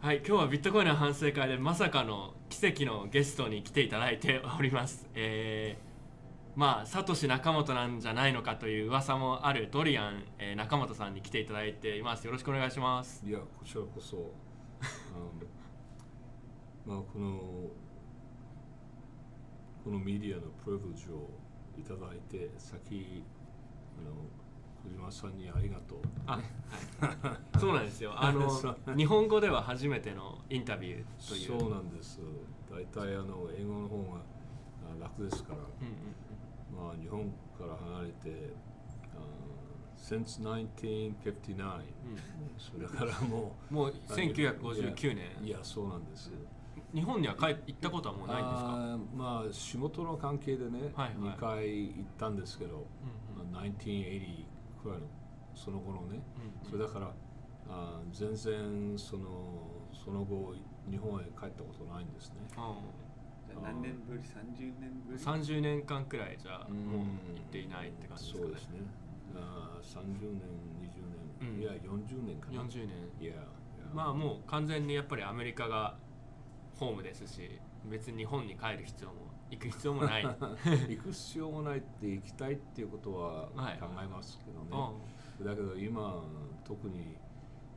はい、今日はビットコインの反省会でまさかの奇跡のゲストに来ていただいております。えー、まあ、サトシ仲本なんじゃないのかという噂もあるドリアン、えー中本さんに来ていただいています。よろしくお願いします。いや、こちらこそ、あのまあ、この、このメディアのプレビレッジをいただいて、先、あの、小島さんにありがとう。あ、はい、そうなんですよ。あの日本語では初めてのインタビューという。そうなんです。大体あの英語の方があ楽ですから、うんうんまあ、日本から離れて、あ since 1959、それからもう、もう1959年いや、いやそうなんです。日本には帰行ったことはもうないんですか？まあ仕事の関係でね、はいはい2回行ったんですけど、うんまあ1980くらいのその頃ね、うん。それだからあー全然そのその後日本へ帰ったことないんですね。あじゃあ何年ぶり ?30 年ぶり？30年間くらいじゃうん。もう行っていないって感じですかね。そうですね。あー30年、20年、うん。いや40年かな。40年。いや、いや。まあもう完全にやっぱりアメリカがホームですし別に日本に帰る必要も行く必要もない。行く必要もないって行きたいっていうことははい考えますけどね。あだけど今特に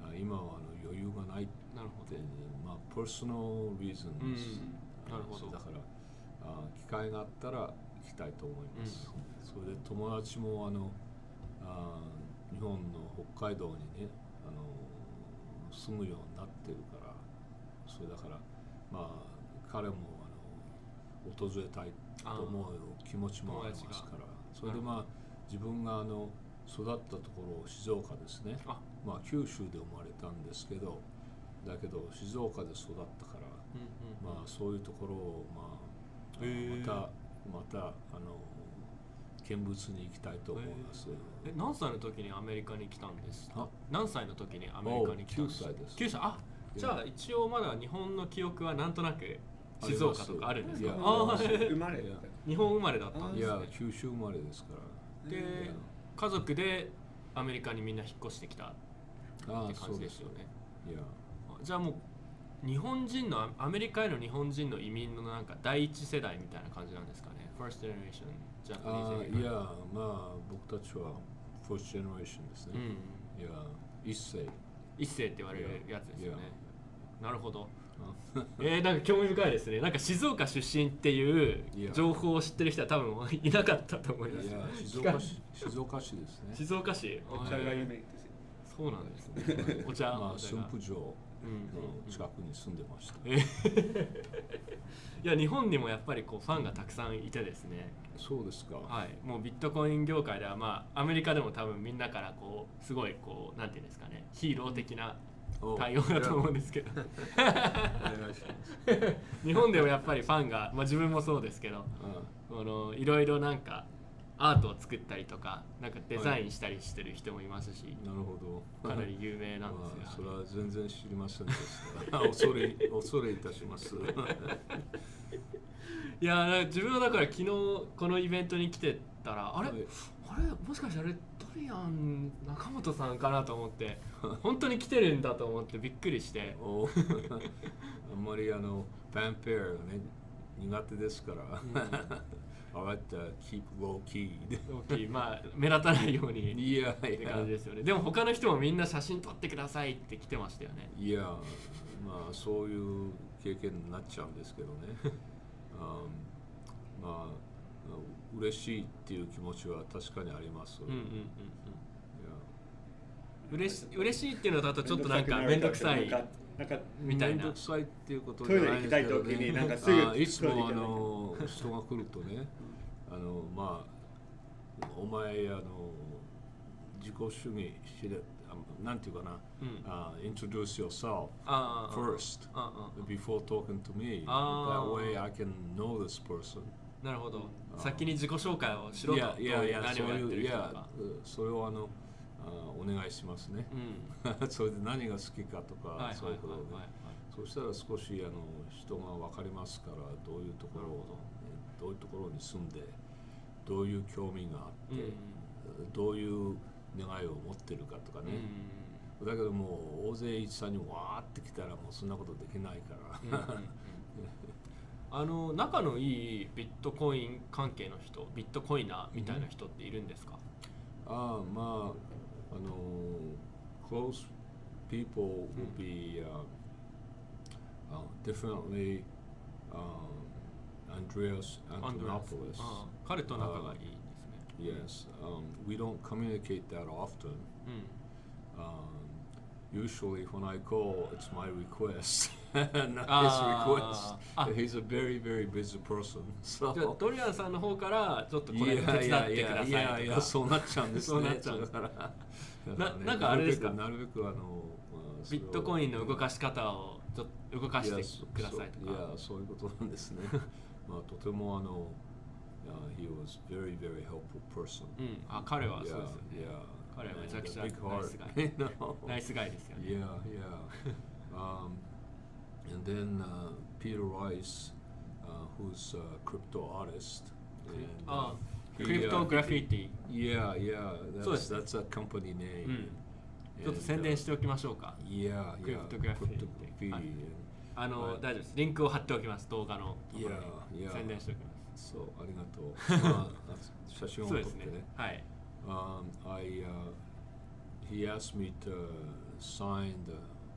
あ今はあの余裕がないっあなるほてど、まあ personal reasons、うん。なるほど。だからあ機会があったら行きたいと思います、それで友達もあのあ日本の北海道にねあの住むようになってるから。それだからまあ彼も訪れたいと思う気持ちもありますから。それでまあ自分があの育ったところ静岡ですね。あ。まあ九州で生まれたんですけどだけど静岡で育ったからうんうんまあそういうところをまあ、またまたあの見物に行きたいと思います。え何歳の時にアメリカに来たんです何歳の時にアメリカに来たんですお9歳です。9歳。あじゃあ一応まだ日本の記憶はなんとなく静岡とかあるんですか？ああ生まれ。日本生まれだったんいですね。や九州生まれですから。で家族でアメリカにみんな引っ越してきたって感じですよね。いや。あじゃあもう日本人のアメリカへの日本人の移民のなんか第一世代みたいな感じなんですかね？First generation ジャパニあーズあいやまあ僕たちは first generation ですね。うん。いや一世。一世って言われるやつですよね。いなるほど えー、なんか興味深いですね。なんか静岡出身っていう情報を知ってる人は多分いなかったと思います。いや静岡市静岡市ですね。静岡市。お茶が有名ですよそうなんですねお茶、まあ駿府城のうん。近くに住んでました。えいや日本にもやっぱりこうファンがたくさんいてですね。そうですか。はい。もうビットコイン業界ではまあアメリカでも多分みんなからこうすごいこうなんていうんですかね。ヒーロー的なお対応だと思うんですけど。日本でもやっぱりファンが、まあ、自分もそうですけどうんこのいろいろなんかアートを作ったりとかなんかデザインしたりしてる人もいますし、なるほど。かなり有名なんですが、まあ、それは全然知りませんでした。恐れ恐れいたします。いや自分はだから昨日このイベントに来てたらあれ、はいあれ？もしかしてあれドリアン中本さんかなと思って本当に来てるんだと思ってびっくりして。お あんまりあのファンペアがね苦手ですから。あわった keep low key 大きいまあ目立たないように。いやっていや感じですよね。でも他の人もみんな写真撮ってくださいって来てましたよね。いやまあそういう経験になっちゃうんですけどね。あ まあ嬉しいっていう気持ちは確かにあります。うんうんうんうん。いや。嬉し嬉しいっていうのだとちょっとなんか面倒くさいなんかみたいな。めんどくさいっていうことじゃないですけど、トイレ行きたい時になんかね、すぐあいつもあの人が来るとね、あのまあお前あの自己主義しれあなんていうかな、うん。あ introduce yourself first before talking to me. あ That ー way I can know this person. なるほど。あ先に自己紹介をしろと。いやいやいや、やってるいや人とか、それをあのあお願いしますね。うん。それで何が好きかとか、そういうことをね。はいそしたら少しあの人が分かりますからどういうところを、ね、どういうところに住んでどういう興味があって、うんどういう願いを持ってるかとかね、だけどもう大勢一さんにわーって来たらもうそんなことできないから、うんうんうんあの仲のいいビットコイン関係の人ビットコイナーみたいな人っているんですか、ああまああの close people will be、uh, uh, definitely um, Andreas Antonopoulos ああ彼と仲がいいですね yes um, we don't communicate that often うん、um, usually when I call it's my request not his あ request あ。He's a very very busy person so. ドリアンさんの方からちょっとこいれ手伝ってくださいいやいやいやそうなっちゃうんですそうなねっちゃうか。らななんかあれですか？なるべくなるべくあの、ビットコインの動かし方をちょっと動かしてくださいとか。いやそういうことなんですね。まあとてもあの uh, he was very very helpful person. うん。あ彼はそうですよね.彼はめちゃくちゃナイスガイ?ナイスガイですよね。Yeah, yeah. um, and then uh, Peter Rice, uh, who's a crypto artist. And, あ he, クリプト uh, グラフィティ Yeah, yeah. そうで That's, すね that's a company name. うんちょっと And, 宣 uh, 伝しておきましょうか Yeah, yeah. Cryptography. Cryptography. はい and あの、はい大丈夫ですリンクを貼っておきます動画のところに Yeah, yeah. 宣伝しておきますそう、ありがとう。まあ、写真をそう撮ってねですね。はい Um, I, uh, he asked me to sign the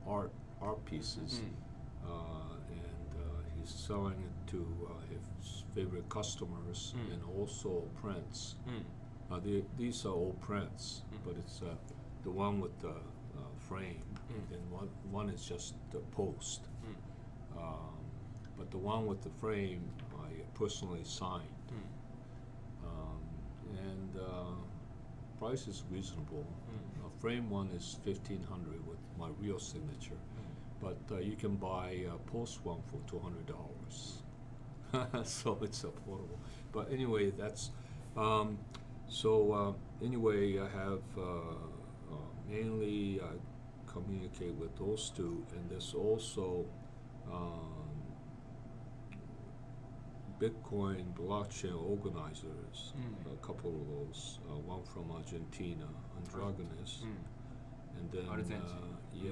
art art pieces, うん uh, Uh, and uh, he's selling it to uh, his favorite customers mm. and also prints. Mm. These are old prints, mm. but it's the one with the frame, mm. and one, one is just the post. Hmm. Um, but the one with the frame, I personally signed. Hmm. Um, and price is reasonable. Mm. A frame one is fifteen hundred with my real signature but uh, you can buy a post one for two hundred dollars. so it's affordable. But anyway, that's um, so. Uh, anyway, I have uh, uh, mainly I communicate with those two, and there's also. Um, Bitcoin blockchain organizers, Mm. a couple of those, uh, one from Argentina, Androgenes, うん and then uh, yeah,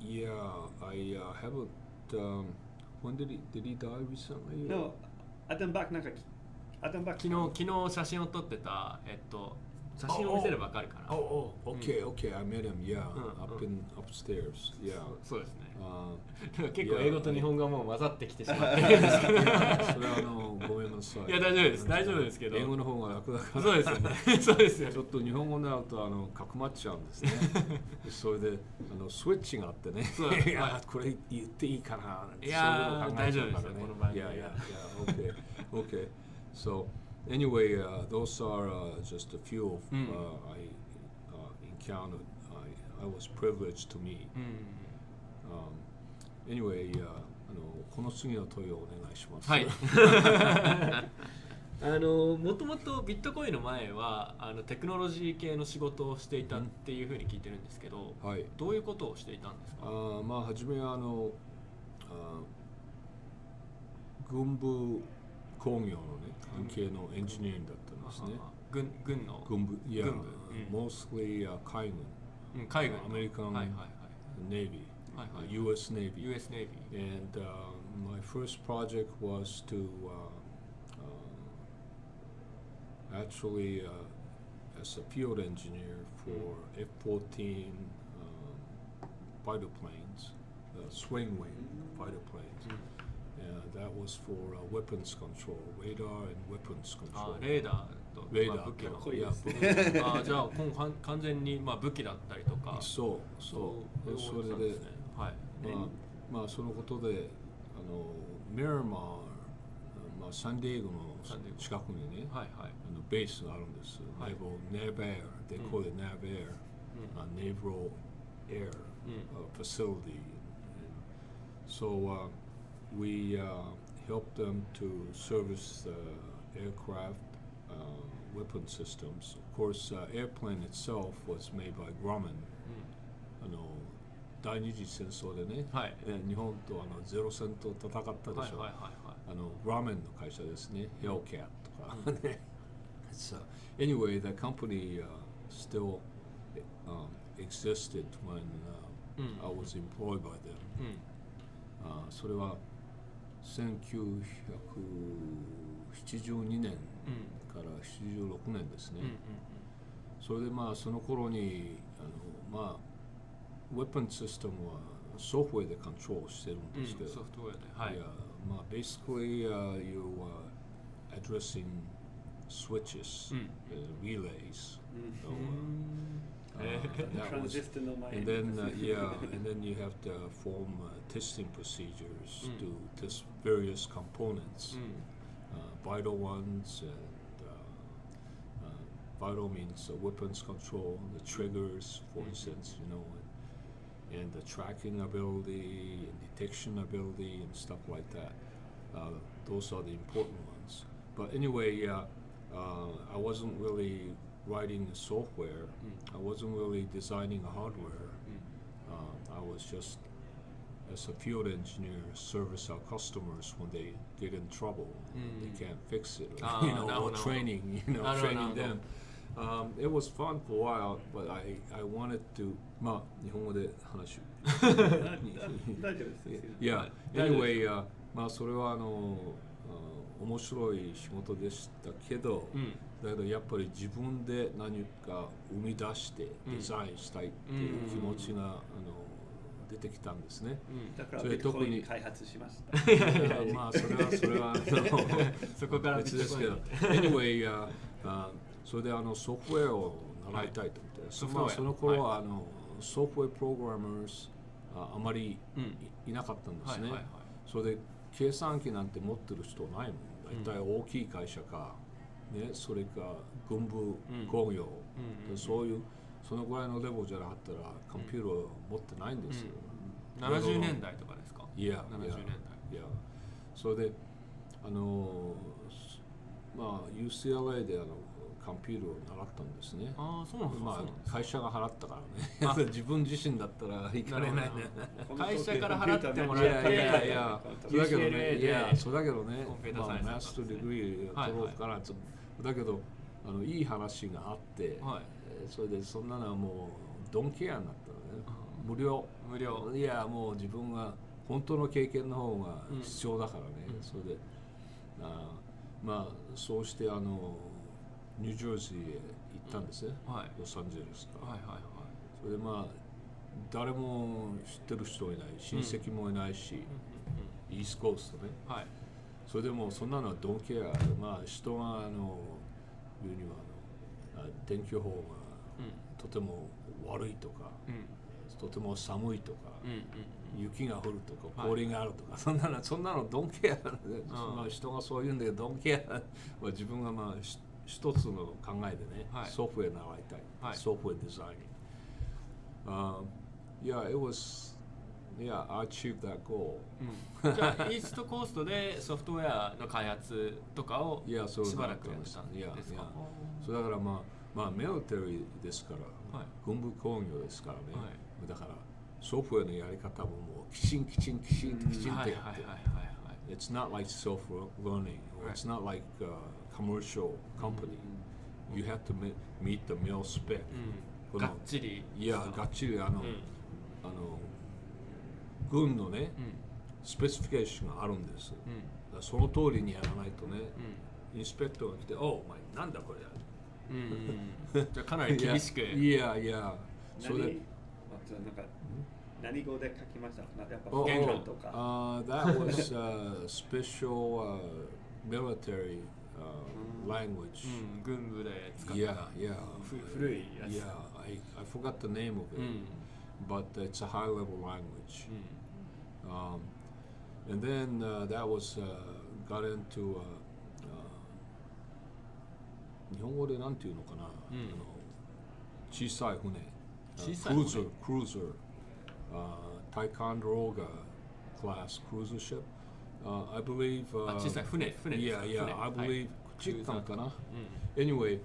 yeah, I uh, haven't. Um, when did he did he die recently? でもアダムバックなんかきアダムバック昨日昨日写真を撮ってたえっと写真を見せればわかるかな Oh, oh, okay, okay. I met him. Yeah, Mm, up mm. in upstairs. Yeah. そうですね Uh, 結構英語と日本語がもう混ざってきてしまってそれはあのごめんなさい。いや大丈夫です大丈夫ですけど英語の方が楽だから。そうですよねそうですよちょっと日本語になるとあのかくまっちゃうんですね。それであのスイッチがあってね。いやはいこれ言っていいかな。いや大丈夫ですよこの番組はいやいやいや OK OK. So anyway, uh, those are uh, just a few of Mm. uh, I uh, encountered. I I was privileged to meet. うん Um, anyway, uh, あのこの次の問いをお願いします。はい あのもともとビットコインの前はあのテクノロジー系の仕事をしていたっていうふうに聞いてるんですけど、はい。どういうことをしていたんですか？あーまあ初めはあのあー軍部工業のね関係のエンジニアリングだったんですね。軍軍の軍部いや、軍部うん mostly、uh, 海軍うん海軍のアメリカンはいはいはい Navy、はいはい US Navy US Navy and uh, my first project was to uh, uh, actually uh, as a field engineer for F-14 um, fighter planes, uh, swing wing fighter planes. うん Uh, That was for uh, weapons control, radar and weapons あ control. レーダーとレーダーまあ武器の。かっこいいやですね武器あじゃあ今後完完全にまあ武器だったりとか。そうそう。でそそういうことなんれですね。はい。まあ、まあそのことであのミラーマー、まあ、サンディエゴのサンディエゴ近くにね、はいはい。あのベースがあるんです。はい。Naval Nav Air, they call it Nav Air, うん。uh, Naval Air uh, facility. And so uh, we uh, helped them to service the aircraft uh, weapon systems. Of course, uh, airplane itself was made by Grumman. あの第二次戦争でね、はいえ日本とあのゼロ戦と戦ったでしょ。はいはいはいはいあのラーメンの会社ですね、Hellcat とかね。so, anyway, the company uh, still um, existed when uh, うん I was employed by them. うんあそれは 1972年うんから76年ですね。それでまあその頃にあのまあウェポンシステムはソフトウェアでコントロールしてるんうんですけど、ソフトウェアではい Yeah, ma- basically, uh, you uh, addressing switches, うん uh, relays. う uh, ん uh, Transistor and then uh, yeah, and then you have to form uh, testing procedures mm. to test various components, mm. uh, vital ones, and uh, um, vital means weapons control, the triggers, for mm. instance, you know, and, and, the tracking ability and detection ability and stuff like that. Uh, those are the important ones. But anyway, uh, I wasn't really writing the software. Mm. I wasn't really designing the hardware. うん Uh, I was just as a field engineer service our customers when they get in trouble Mm. they can't fix it or, Ah, you know no, or no. training you know No, no, training no, no. them um, it was fun for a while but I, I wanted to まあ日本語で話を大丈夫です。 Yeah 大丈夫 anyway、uh, まあそれはあのあ面白い仕事でしたけど、うん だけどやっぱり自分で何か生み出してうん。デザインしたいっていう気持ちが、あの出てきたんですね。うん。だからそれビットコ開発しました。まあそれはそれはあの そこから別ですけど。Anyway ああそれであのソフトウェアを習いたいと思って、そソフトウェア。まあその頃はあの、ソフトウェアプログラマーズああまりうん。いいなかったんですね。はいはいはい。それで計算機なんて持ってる人ないもん。大体大きい会社か、ね、それか軍部工業、うんうんそういうそのぐらいのレベルじゃなかったらコンピューターを持ってないんですよ。70年代とかですか？いや、70いや年代。いや、それで、あのすまあ、UCLA であのコンピューターを習ったんですね。ああそうなんですか？まあ、会社が払ったからあ。ね。自分自身だったら行かれないね。会社から払ってもらって。やいやいや、そうだけどね、でいや、そうだけどね。コンピュー、ターまあ、 master degree 取ろうかなと、だけど、あのいい話があって、はい。えーそれでそんなのはもう、 don't care になったのね。無料。無料。いやもう自分が本当の経験の方がうん。必要だからね、うん。それであーまあそうしてあのニュージャージーへ行ったんですね、はい。ロサンゼルスから、はいはいはい。それでまあ誰も知ってる人いない親戚もいないし、うんイーストコーストね。うんはいそれでもうそんなのはドンケアまあ人があの言うにはあのあ天気予報がうとても悪いとかんうん。とても寒いとか、うんうん雪が降るとかはい。氷があるとか、そんなのそんなのドンケアなんで、まあ人がそう言うんだけどドンケアは自分がまあし一つの考えでね、はい。ソフトウェア習いたい、はい。ソフトウェアデザイン。Um, yeah, it was, yeah, I achieved that goal. うんじゃあイーストコーストでソフトウェアの開発とかをいやそうしばらくやってたんいやですか？いやそうだからまあ、まあ、ミリタリーですから、はい。軍部工業ですからね、はい。だからソフトウェアのやり方ももうきちんきちんきちんきちんはいとやって、はいはいはいはい。It's not like self-learning, or it's not like a commercial company. You have to me- meet the mill spec. うんがっちりいや、がっちりあの、うんあの軍のね、うん。スペシフィケーションがあるんです。うん。らその通りにやらないとね、うインスペクターが来て、おお前なんだこれ。んうんうん。じゃあかなり厳しく。いやいや、それなんか何語で書きましたなやっぱ Oh, 言 oh, 語とか。uh, that was uh, special uh, military uh, language. うん軍部で使った。Yeah, yeah. ふ古いやつ。Yeah, I, I forgot the name of it, うん but it's a high level language. うん Um, and then uh, that was uh, got into uh, uh, 日本語でなんていうのかな、うんあの小さい船、小さい船 cruiser, cruiser, uh, Ticonderoga class cruise ship. Uh, I believe. あ Uh, 小さい船船です yeah, か yeah. 船 I はい believe チッカンかな。う Anyway,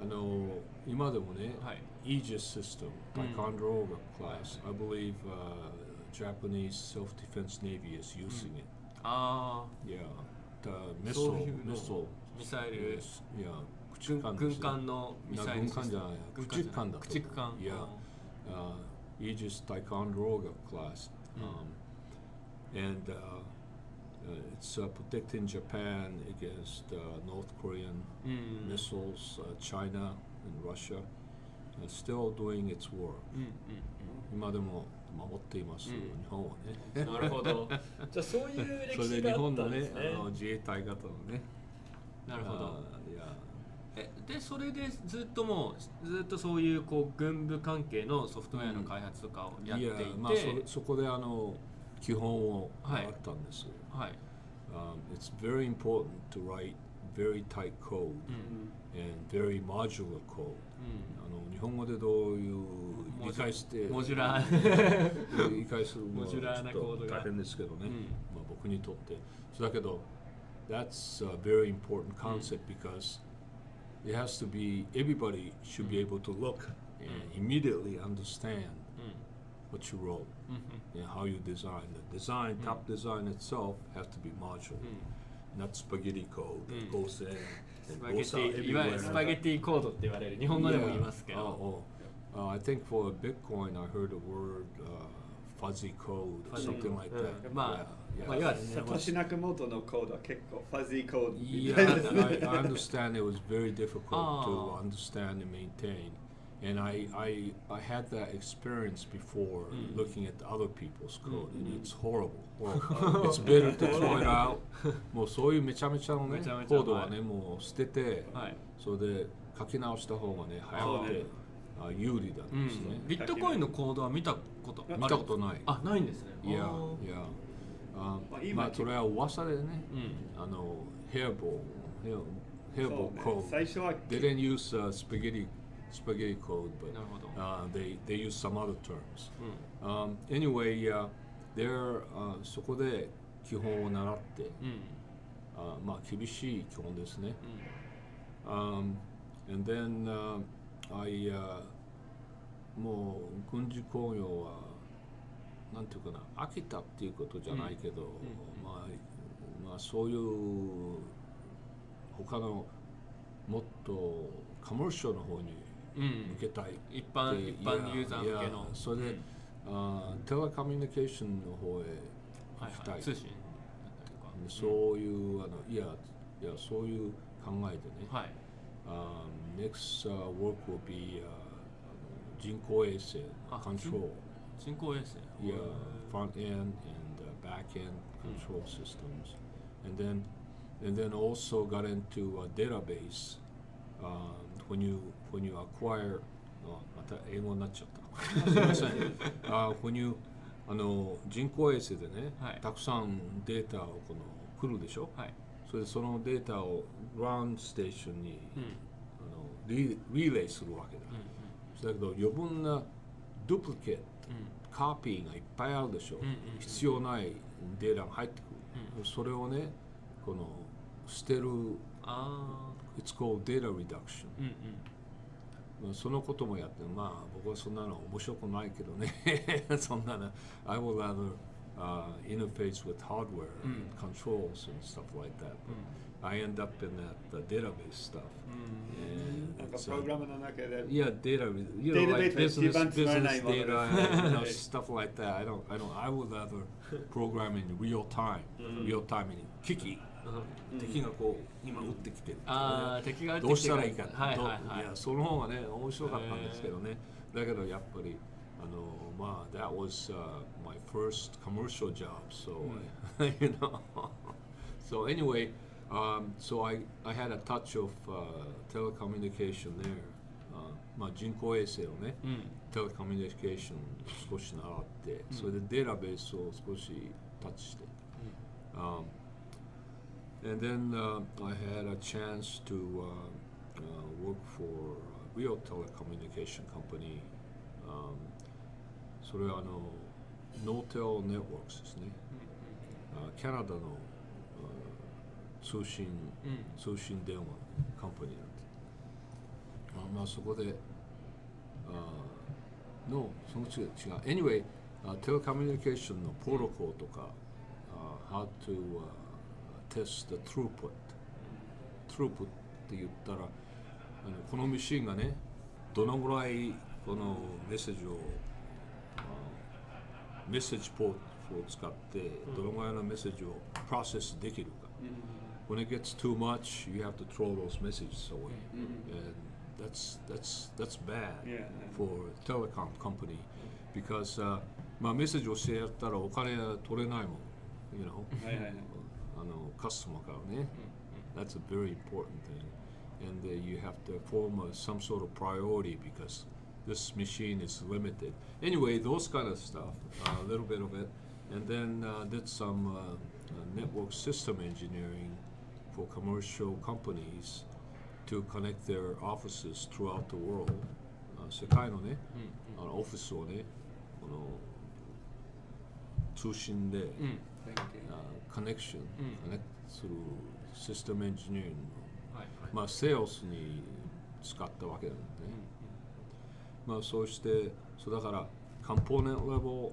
あの今でもね、んはい Aegis system, うん Ticonderoga class. I believe uh, Japanese self-defense navy is using it. あ Yeah, the missile, missile. あミサイル is- yeah, 軍軍駆逐艦ですね艦のミサイル軍艦じゃない駆逐艦だ駆逐艦 Yeah. uh, Aegis Ticonderoga class. Um, and uh, uh, it's uh, protecting Japan against uh, North Korean うん missiles, uh, China and Russia. Uh, still doing its work. うんうん今でも守っています、うん日本はね。うんなるほどじゃあそういう歴それ史があで日本のったんですねねあの自衛隊方のね。なるほどいやえでそれでずっともうずっとそういうこう軍部関係のソフトウェアの開発とかをやっていて、いやまあそそこであの基本をはい習ったんです。はい、 Um, it's very important to write very tight code うん and very modular code. うあの日本語でどういうモジュ理解してん、モジュラー、理解するのはモジュラーなちょっとコードが大変ですけどね、うんまあ、僕にとってだけど that's a very important concept because it has to be everybody should be able to look and immediately understand what's your role mm-hmm. and how you design. The design, top design itself, has to be modular, mm. not spaghetti code mm. that goes in and goes out everywhere. いわゆるスパゲティコードって言われる日本語でも言いますけど。Oh, oh. Uh, I think for Bitcoin, I heard a word. Uh, fuzzy code or something like that. まあ、まあ、いわゆるサトシナカモトのコードは結構 fuzzy code. Yeah, I, I understand it was very difficult to ah. understand and maintain. And I, I, I had that experience before Mm. looking at other people's code, and Mm. it's horrible. Well, it's better to throw it out. もうそういうめちゃめちゃのねコードはね、もう捨てて、はいそれで書き直した方がね、早くて、あ有利なんうんですね。ビットコインのコードは見たこと見たことない。あないんですねいやいやあまあそれは噂でねうんあのヘアボーヘアヘアボーコード最初は didn't use uh, spaghetti spaghetti code but uh, they they use some other terms. うん um, anyway uh, there、uh, そこで基本を習って、うんあまあ厳しい基本ですね。う um, and then uh, I、uh, もう軍事工業はなんていうかな飽きたっていうことじゃないけど、うんまあ、まあそういう他のもっとカモーシャルの方にんうん向けたい、一般で一般ユーザー向けいやいのやそれで、うんあテレコミュニケーションの方へはい行きたはいい通信だったりとかそういう、あのいやいやそういう考えでね、はい Um, next uh, work will be uh, 人工衛星あ control. 人工衛星 Yeah, front end and uh, back end control systems, and then and then also got into a database. Um, when you when you acquire, あまた英語になっちゃった。すみません。あ when you あの人工衛星でね、はいたくさんデータをこの来るでしょ？はいそれでそのデータをグラウンドステーションに、うんあのリリレーするわけだ。うんだけど余分なドゥプリケート、うんカーピーがいっぱいあるでしょ？うんうんうん必要ないデータが入ってくる。それをね、この捨てる、あ It's called data reduction。あうんうんまあそのこともやって、まあ僕はそんなの面白くないけどね。そんなの。I would rather、uh, interface with hardware and controls and stuff like that. But I end up in that、uh, database stuff. うん And なんか it's, プロ uh, グラムの中で Yeah, data. You know, like データベースが一 business, 番つまらない business もの data, です you know, はい stuff like that. I don't, I don't. I would rather program in real time. Real time in 危機。 敵がこう今撃ってきてる。ああ敵がどうしたらいいか。はいはいやその方がね面白かったんですけどね。だけどやっぱりあのまあ that was、uh, my first commercial job. So you know. so anyway. Um, so I, I had a touch of uh, telecommunication there. Uh, まあ人工衛星のね、うんtelecommunication 少し習って、それでデータベースを少しタッチして。Um, and then uh, I had a chance to uh, uh, work for a real telecommunication company. Um, それはあのノーテルネットワークスですね。あキャナダのあ通信うん。通信電話カンパニーなんで。あまあそこであのその違う違う。Anyway あテレコミュニケーションのプロトコルとか、あ how to、uh, test the throughput throughput って言ったらあのこのミシンがねどのぐらいこのメッセージをあメッセージポートを使ってどのぐらいのメッセージをプロセスできるか when it gets too much, you have to throw those messages away, and that's that's that's bad for a telecom company because uh, まあメッセージをしてやったらお金取れないもん、you know あのカスタマーからね、that's a very important thing, and uh, you have to form uh, some sort of priority because this machine is limited. Anyway, those kind of stuff, uh, a little bit of it, and then uh, did some uh, uh, network system engineering for commercial companies to connect their offices throughout the world. あ世界のね、あのオフィスをね、この通信で、 うんうん Thank you. あコネクション、コネクするシステムエンジニアリングの、はいはいまあ、セールスに使ったわけなんでね、まあ、そうしてそうだから component level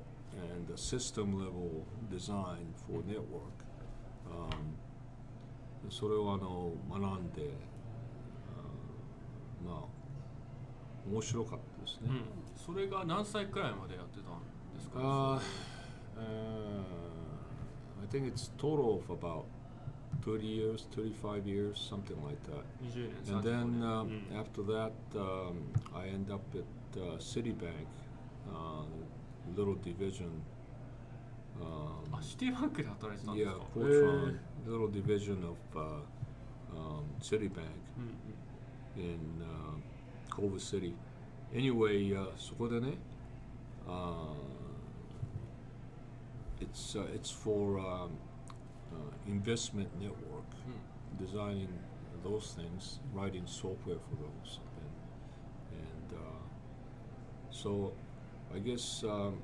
and the system level design for network、um, それをあの学んで、あまあ面白かったですね、うんそれが何歳くらいまでやってたんですか Uh, uh, think it's total of about 30 years, 35 years, something like that. 20年 And 35 then 年 um, うん after that, um, I end up at uh, Citibank, uh, little division. あ Um, シティバンクで働いてたんです yeah, か Quotron, little division of uh, um, Citibank うん in uh, Culver City. Anyway, uh, そこでね、uh, it's uh, it's for um, uh, investment network, うん designing those things, writing software for those, and, and uh, so I guess um,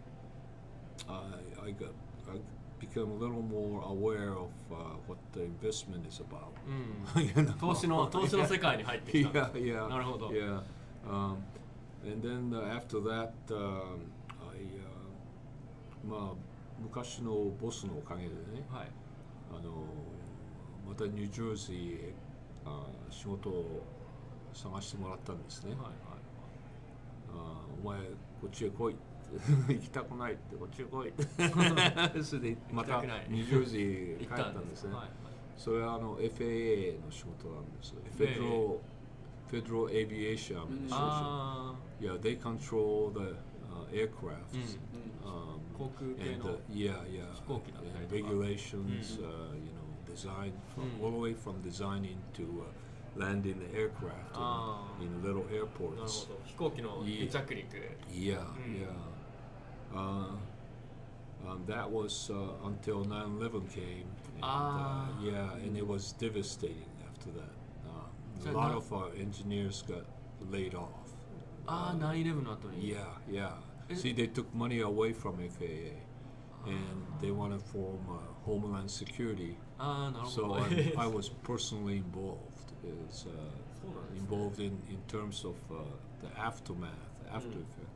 I I got I become a little more aware of uh, what the investment is about. うん You know? 投資の投資の世界に入ってきた yeah, yeah. なるほど Yeah. Um, and then uh, after that, um, I, uh, まあ 昔のボスのおかげでね、はいあのまたニュージャージーへあ仕事を探してもらったんですね。はいはいあお前こっちへ来い 行きたくないってこっちへ来い それでまたニュージャージーへ帰 行ったんですね。はいはいそれはあの FAA の仕事なんです。FAA Federal, Federal Aviation Administration. あ Yeah, they control the uh, aircraft. ーうん Um, 航空系 and の uh, yeah, yeah, 飛行機だったり and とか regulations, うん uh, you know, design from, うん all the way from designing to uh, landing the aircraft あー in, in little なる airports. ほど飛行機の離着陸 Yeah, Mm. yeah. Uh, um, that was uh, until 9/11 came. And, Ah. uh, yeah, and it was devastating after that. Um, So a lot now- of our engineers got laid off. ああ Uh, 9-11の後に Yeah, yeah. Is- See, they took money away from FAA, and they want to form uh, Homeland Security. ああなるほ So ど I, I was personally involved. Is uh, そうなんですね involved in, in terms of uh, the aftermath, after Mm. effect.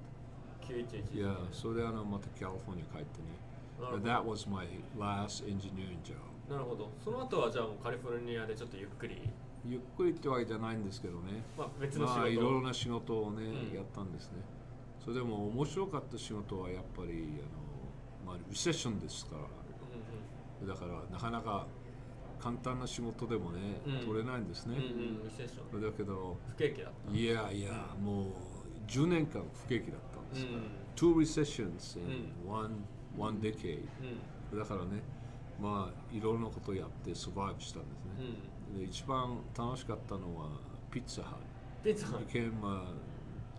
911 Yeah, so then I'm at California 帰ってね。なるほ But ど that was my last engineering job. なるほどその後はじゃあもうカリフォルニアでちょっとゆっくりゆっくりってわけじゃないんですけどね。まあ別の仕事まあいろいろな仕事をね、うんやったんですね。 それでも面白かった仕事はやっぱりあの、まあ、リセッションですから。うだからなかなか簡単な仕事でもね、うん取れないんですねんうん。うんうんリセッションだけど、不景気だったいやいや、もう10年間不景気だったんですから。うん Two recessions in う one, one decade。うんだからね、まあいろんなことをやってサバイブしたんですね。うんで一番楽しかったのはピッツァハピッツァ I became a,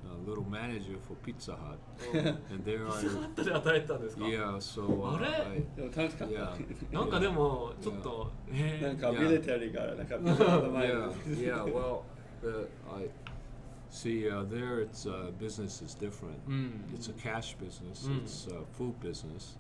a little manager for Pizza Hut うん and there ピザハ I ットで働いてたんですか yeah so uh, あれ I, でも楽しかった。 yeah なんかでもちょっとえなんか Yeah. ミリタリーからなんかピザの前に yeah yeah well uh, I See, uh, there it's uh, business is different. うん It's a cash business. Mm. It's a food business,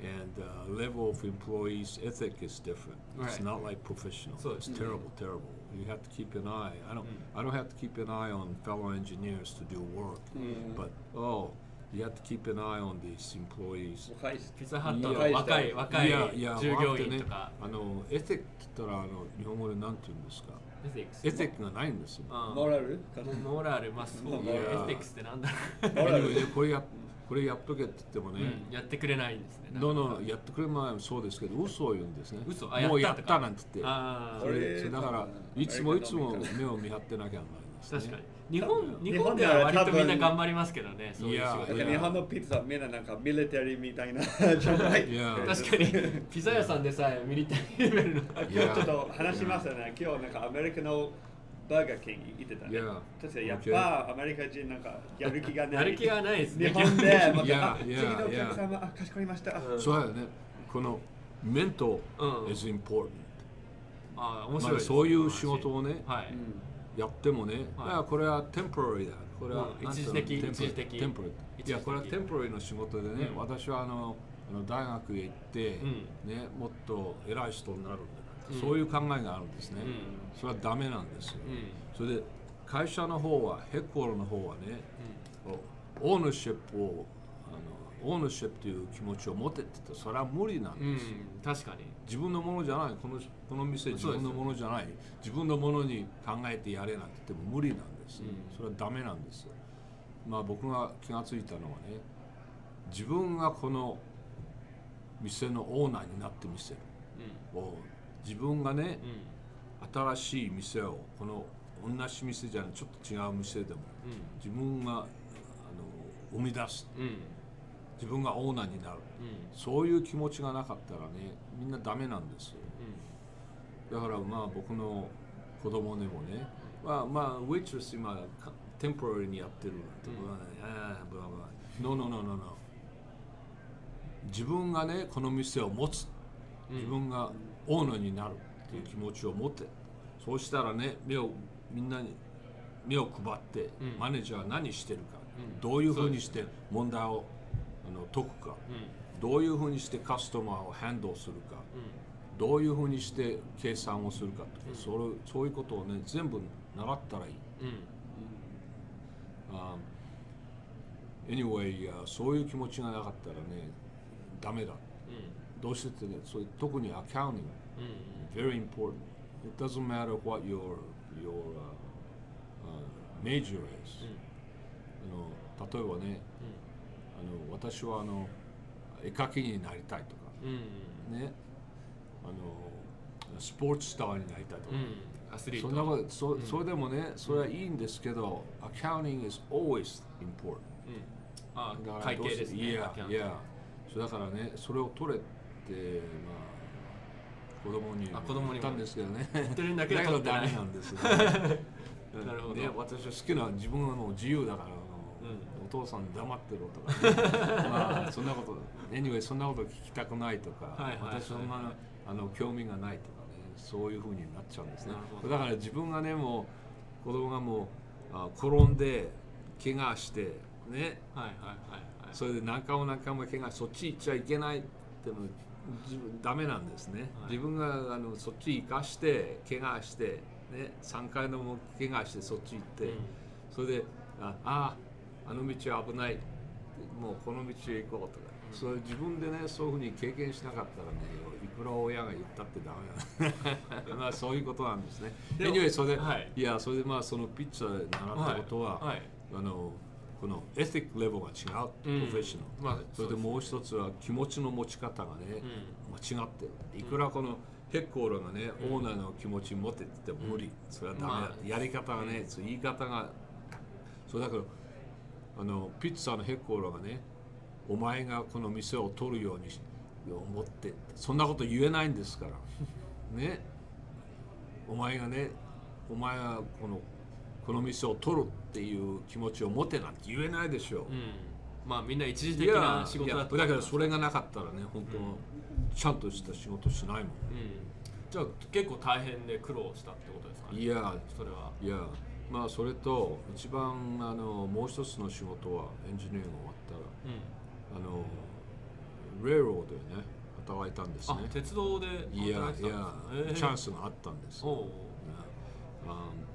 and uh, level of employees' ethic is different. It's Right. not like professional. So it's it's- terrible, terrible. You have to keep an eye. I don't. Mm. I don't have to keep an eye on fellow engineers to do work, うん、but oh, you have to keep an eye on these employees. ピザハットの若い若い従業員とかあのエティックって言ったらあの日本語で何て言うんですかエティックスエティックがないんですよ。あモラルモラルまあそうエティックスってなんだろうこれやこれやっとけって言ってもね、うんやってくれないんですね。どのやってくれないそうですけど嘘を言うんですね。嘘あもうやったなんて言って。あそれ俺それだからいつもいつも目を見張ってなきゃならないです、ね。あ確かに。日本日日本本では割とみんな頑張りますけどねそういう仕いや。事日本のピッツァみんななんかミリタリーみたいな 確かに。ピザ屋さんでさえミリタリーレベルの。あ今日ちょっと話しましたね。今日なんかアメリカのバーガーキング行ってたね。Yeah.。確かにやっぱアメリカ人なんかやる気がない。やる気がないですね。日本でまいやたあいや次のお客様あかしこまりました。あうんそうだよね。このメントうん。is important、ああ面まあ、白いですそういう仕事をね、はい。うんやってもね、はい。いやこれはテンポラリーだ。これは、うん一時的テンポラリーいや、これはテンポラリーの仕事でね、うん。私はあのあの大学へ行って、うん。ね、もっと偉い人になるんだ、うんそういう考えがあるんですね。うん。それはダメなんですよ。うん。それで会社の方は、ヘッコールの方はね、オーナーシップをあのオーナーシップという気持ちを持てって言ってそれは無理なんです、確かに。自分のものじゃない。このこの店自分のものじゃない。自分のものに考えてやれなんて言っても無理なんです、うん。それはダメなんですよ。まあ僕が気がついたのはね自分がこの店のオーナーになってみせる自分がね新しい店をこの同じ店じゃないちょっと違う店でも自分があの生み出す。自分がオーナーになる。うん。そういう気持ちがなかったらねみんなダメなんですよ。だからまあ僕の子供でもねまあまあウェイトレス今かテンポラリーにやってるなんて、うん。あーブラブラ。No no no no no. 自分がねこの店を持つ。うん。自分がオーナーになるっていう気持ちを持って、そうしたらね目をみんなに目を配って、うん。マネージャーは何してるか、うん。どういうふうにして問題をあの解くか、うん。どういうふうにしてカスタマーをハンドルするか、うどういうふうにして計算をするかとか、うん。それそういうことをね全部習ったらいい。anyway、uh, そういう気持ちがなかったらねダメだ。うどうしてってねそういう特にアカウンティング。んうん。Very important. It doesn't matter what your your uh, uh, major is. あの例えばねあの私はあの絵描きになりたいとか。ね。あのスポーツスターになりたいとか、うん。アスリート。そんなことそ,、ん。それでもねそれはいいんですけど、accounting is always important. うん。あ会計ですねだからねそれを取れまあ子供にあ子供にも。言ったんですけどね。言ってるんだけどだダメなんですよ なるほど。ね、私は好きな自分はもう自由だからうお父さん黙ってろとか、ね、まあそんなこと anyway そんなこと聞きたくないとか、はいはいはい。私そんなあの興味がないとかねそういうふうになっちゃうんですね。だから自分がねもう子供がもうあ転んで怪我してね。はいはいはいはい。それで何回も何回も怪我そっち行っちゃいけないっての自分ダメなんですね、はい。自分があのそっち行かして怪我してね3回のも怪我してそっち行って、うん。それであああの道は危ない。もうこの道へ行こうとか、それ自分でねそういうふうに経験しなかったらねいくら親が言ったってダメな まあそういうことなんですね。でも anyway それで、はい。い、やそれでまあそのピッツァで習ったことは、はい。はい。あのこのエティックレベルが違う、プロフェッショナル、まあそれでもう一つは気持ちの持ち方がね、間違ってる。いくらこのヘッコールがね、オーナーの気持ち持ってっても無理、それはダメだ、まあやり方がね、言い方がそうだからあのピッツァのヘッコールがねお前がこの店を取るようにし思ってそんなこと言えないんですから。ね。お前がねお前がこのこの店を取るっていう気持ちを持てなんて言えないでしょう、うん。まあみんな一時い的なや仕事だといやだから。それがなかったらね本当、ちゃんとした仕事しないもん。うん。じゃあ結構大変で苦労したってことですかね？いやそれは。いやまあそれと一番あのもう一つの仕事はエンジニアが終わったらうん。あのレーローでね働いたんですね。あ鉄道でいや働てたんいやですかチャンスがあったんですおおう。um,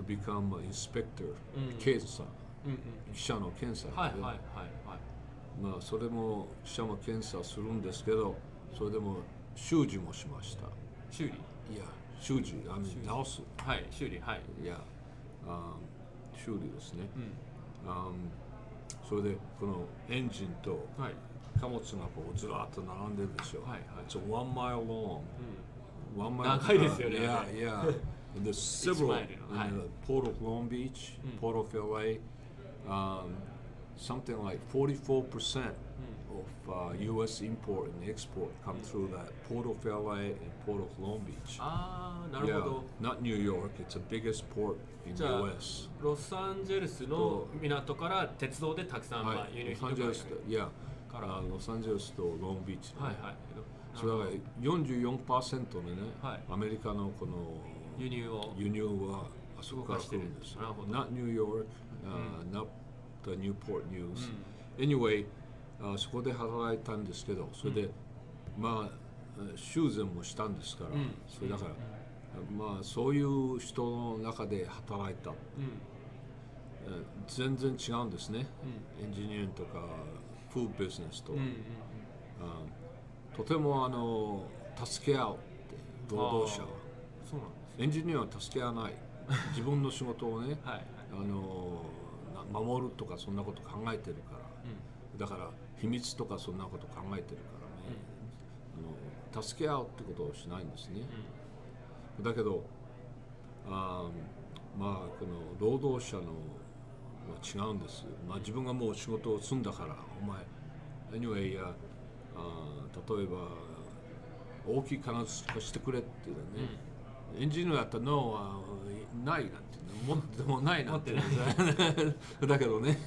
to become an inspector、うん。検査うんうん。記者の検査で、はいはいはいはい。まあそれも記者も検査するんですけどそれでも修理もしました。修理？いや修理あの直す。はい修理はい。いや、あ修理ですね、うん。あそれでこのエンジンとはい。貨物がこうずらっと並んでるでしょ、はいはい It's a one mile long う one mile 長いですよね yeah yeah And there's several マイルのはい in the port of Long Beach うん port of LA um, something like 44 percent ん of uh, U.S. import and export come through that port of LA and port of Long Beach ああなるほど yeah not New York it's the biggest port in じゃあ U.S. ロサンゼルスの港から鉄道でたくさんまあはい輸入ロサンゼルスといやあロサンゼルスとロングビーチ、ねはいはいそれだから44%のね、はいアメリカのこの輸入を輸入はあそこから来るんですよ。なるほど Not New York、uh, not the Newport News、Anyway あそこで働いたんですけどそれで、まあ修繕もしたんですから、んそれだから、まあそういう人の中で働いた、全然違うんですね、エンジニアとかフードビジネスととてもあの助け合うって労働者は。そうなんエンジニアは助け合わない。自分の仕事をねはい。はいあのな守るとかそんなこと考えてるから。うん。だから秘密とかそんなこと考えてるからね、あの助け合うってことをしないんですね、だけどあーまあこの労働者のは違うんです、まあ、自分がもう仕事を済んだからお前 anyway ああ例えば大きい金貸してくれって言うのね、エンジニアだったら No はないなんて持ってもないなんてだけどね。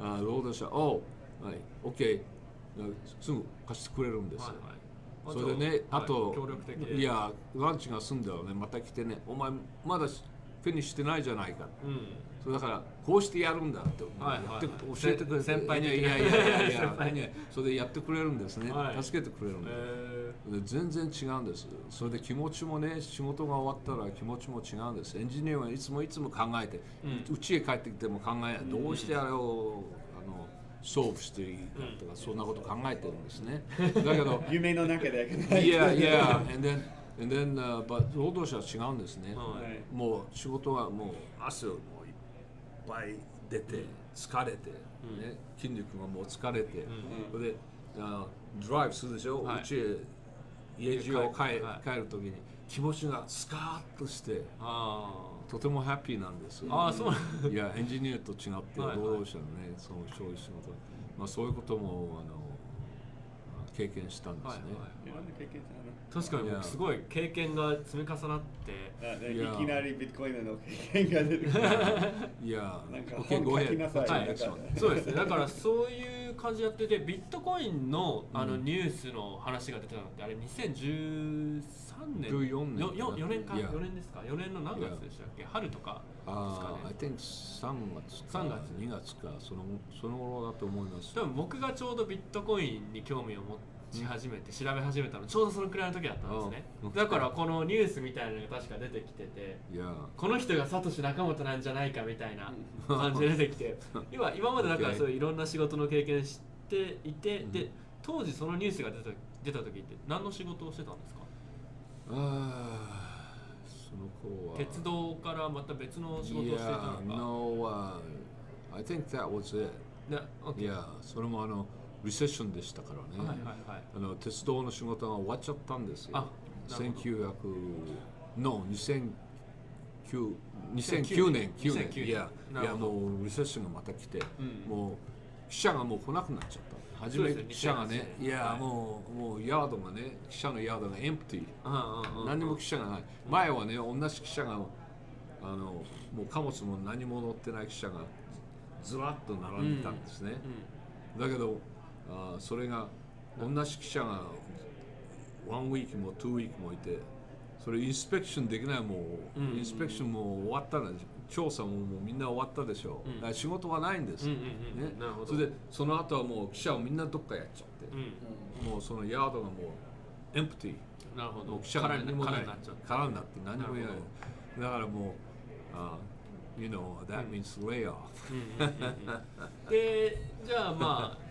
あ労働者おう。はい。OK すぐ貸してくれるんですよ、はいはい。それでね、あと、はい。や、ランチが済んだらね、また来てね、お前、まだフィニッシュしてないじゃないか。うんそれだから、こうしてやるんだって、はいはいやってはい教えてくれて、先輩的ないやいやいやいやい先輩や、それでやってくれるんですね、はい助けてくれるんで全然違うんです。それで気持ちもね、仕事が終わったら気持ちも違うんです。エンジニアはいつもいつも考えて、う家へ帰ってきても考え、どうしてあれを、あの、ソーブしていいかとか、そんなこと考えてるんですね。だけど、夢の中で。yeah, yeah. And then, and then, uh, but 労働者は違うんですね。ーははいいもう仕事はもう汗をぱい出て、疲れて、ね、筋肉がもう疲れて、それであドライブするでしょ、はい。うちへ家中を帰,、はい。帰るときに気持ちがスカーッとしてあとてもハッピーなんです。ーあーそう。なんいやエンジニアと違ってはい。はい労働者のね、そうそういう仕事、まあ、そういうこともあの経験したんですね。はい。はい確かに僕すごい経験が積み重なって。いきなりビットコインの経験が出てくる。いや、なんか本書き?そう。ですね。だからそういう感じでやっててビットコインのあのニュースの話が出てたのってあれ2013年。14年よよ4年かいや。4年ですか。4年の何月でしたっけ？春とか。ああ、I ですか think ね3月か3月。2月か。そのその頃だと思います。多分僕がちょうどビットコインに興味を持ち始めて調べ始めたのちょうどそのくらいの時だったんですね。うん。だからこのニュースみたいなのが確か出てきててこの人がサトシ仲本なんじゃないかみたいな感じで出てきて 今今までだから Okay そういういろんな仕事の経験していて、で当時そのニュースが出た出た時って何の仕事をしてたんですか？ああ、その頃は。鉄道からまた別の仕事をしていた Yeah, のか？no, uh, I think that was it. で OK いや、それもあの、リセッションでしたからね。はいはいはいあの鉄道の仕事が終わっちゃったんですよ。あなるほど1900の2009 2009 2009年9年2009年いやいやもうリセッションがまた来て、うんもう記者がもう来なくなっちゃった。初めそうですよ記者がね、2008いや、はいもうもうヤードがね記者のヤードがエンプティー。うんうんうん何にも記者がない。前はね同じ記者があのもう貨物も何も乗ってない記者がずらっと並んでたんですね。だけどあーそれが同じ記者がワンウィークもツーウィークもいてそれインスペクションできないもう、うん。インスペクションも終わったら調査ももうみんな終わったでしょう、うん。だから仕事がないんです、うんうんうん。ね。それでその後はもう記者をみんなどっかやっちゃって、うん。もうそのヤードがもうエンプティー。なるほど。記者が何もない。空になっちゃって空になって何も言えない。なだからもうあ you know that means layoff、でじゃあまあ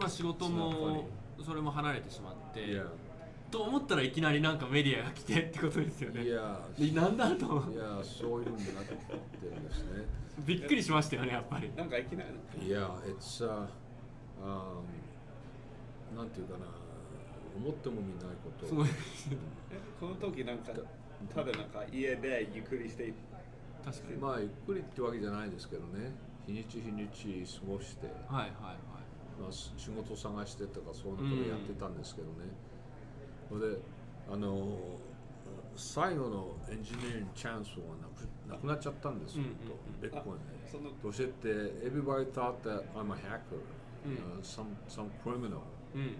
まあ仕事もそれも離れてしまって、と思ったらいきなりなんかメディアが来てってことですよね。いや。でなんだと思う？いやそういうふうになってるんですね。びっくりしましたよねやっぱり。なんかいきなりいや it's uh, um, なんていうかな。思ってもみないこと。す。ごいえこの時なんかただなんか家でゆっくりして確かに。まあゆっくりってわけじゃないですけどね。日にち日にち過ごして、はいはいまあ、仕事探してとかそういうことやってたんですけどね、それであの最後のエンジニアリングチャンスがなくなくなっちゃったんですよ、うんうんベッコインそので。教えて everybody thought that I'm a hacker、うん uh, some, some criminal うんうんうん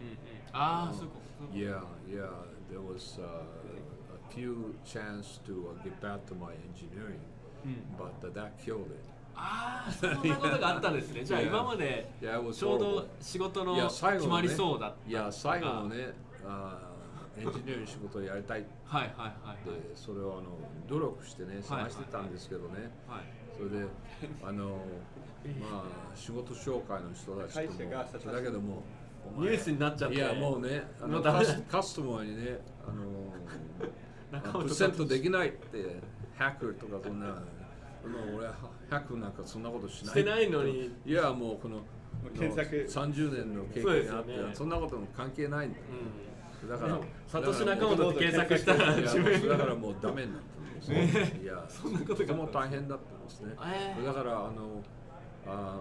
ああそういうこと Yeah, yeah. There was uh, a few chance to uh, get back to my engineering, うん but uh, that killed it. ああそんなことがあったんですね。じゃあ Yeah. 今までちょう.ど仕事のいや最後のね決まりそうだった。いや最後のね、あー。エンジニアリング仕事をやりたいって。はいはいはいはい。それをあの努力してね探してたんですけどね、はい。それであのまあ仕事紹介の人たちともだけどもニュースになっちゃって。いやもうねあのカスカスタマーにねあのプレゼントできないってハッカーとかそんな俺ハックなんかそんなことしない。してないのに。いやもうこの検索。30年の経験があってすよね。そんなことも関係ないんだ。ようん。だからサトシ仲本って検索したらだからもうダメになったんですよ。いや、そんなことがも大変だったんですね。えーだからあのあ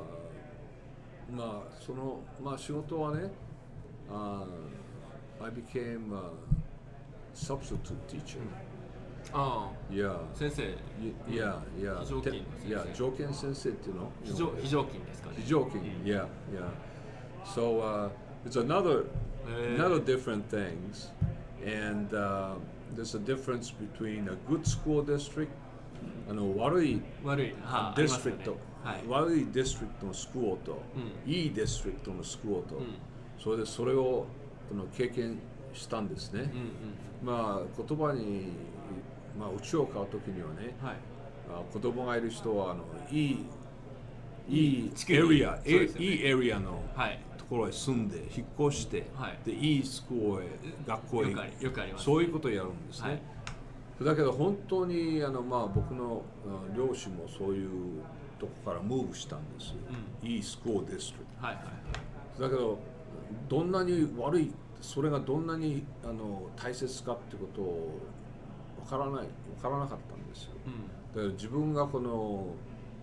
ーまあそのまあ仕事はね、あー I became a substitute teacher. あいや、あ先生いいやいや、非常勤の先生いや条件先生っていうの？非常非常勤ですかね非常勤。Yeah, yeah. So uh, it's another へー another different things, and uh, there's a difference between a good school district あの悪い悪いはあ district、ありますよね悪い district の school と、ういい district の school と、うんそれでそれをこの経験したんですね。はいうんまあ言葉に、まあ、家を買う時にはね、うんはい。あ子供がいる人はあのいいいいエリア、ね。いいエリアのはい。ところへ住んで引っ越して、はい。でいい school へ学校へよくあります。そういうことをやるんですね、はい。だけど本当にあの、まあ、僕のあ両親もそういうとこから move したんです、いい school district はいはい。だけどどんなに悪いそれがどんなにあの大切かってことをわからないわからなかったんですよ。うん。だから自分がこの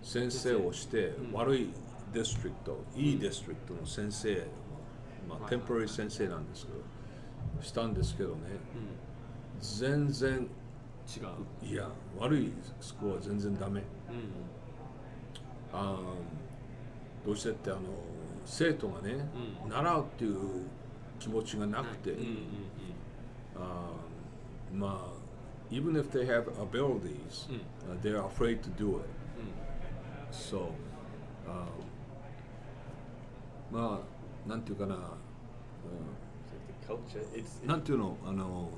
先生をしてうん。悪い district、いい district の先生、まあ、はい。テンポラリー先生なんですけどしたんですけどねう全然ん違う。いや悪いスコアは全然ダメ。うん。あーどうしてってあの生徒がね、うん。習うっていう気持ちがなくて、あーまあ even if they have abilities、うん uh, they're afraid to do it. うん So, um, まあ、なんていうかな、なんていうの、あの、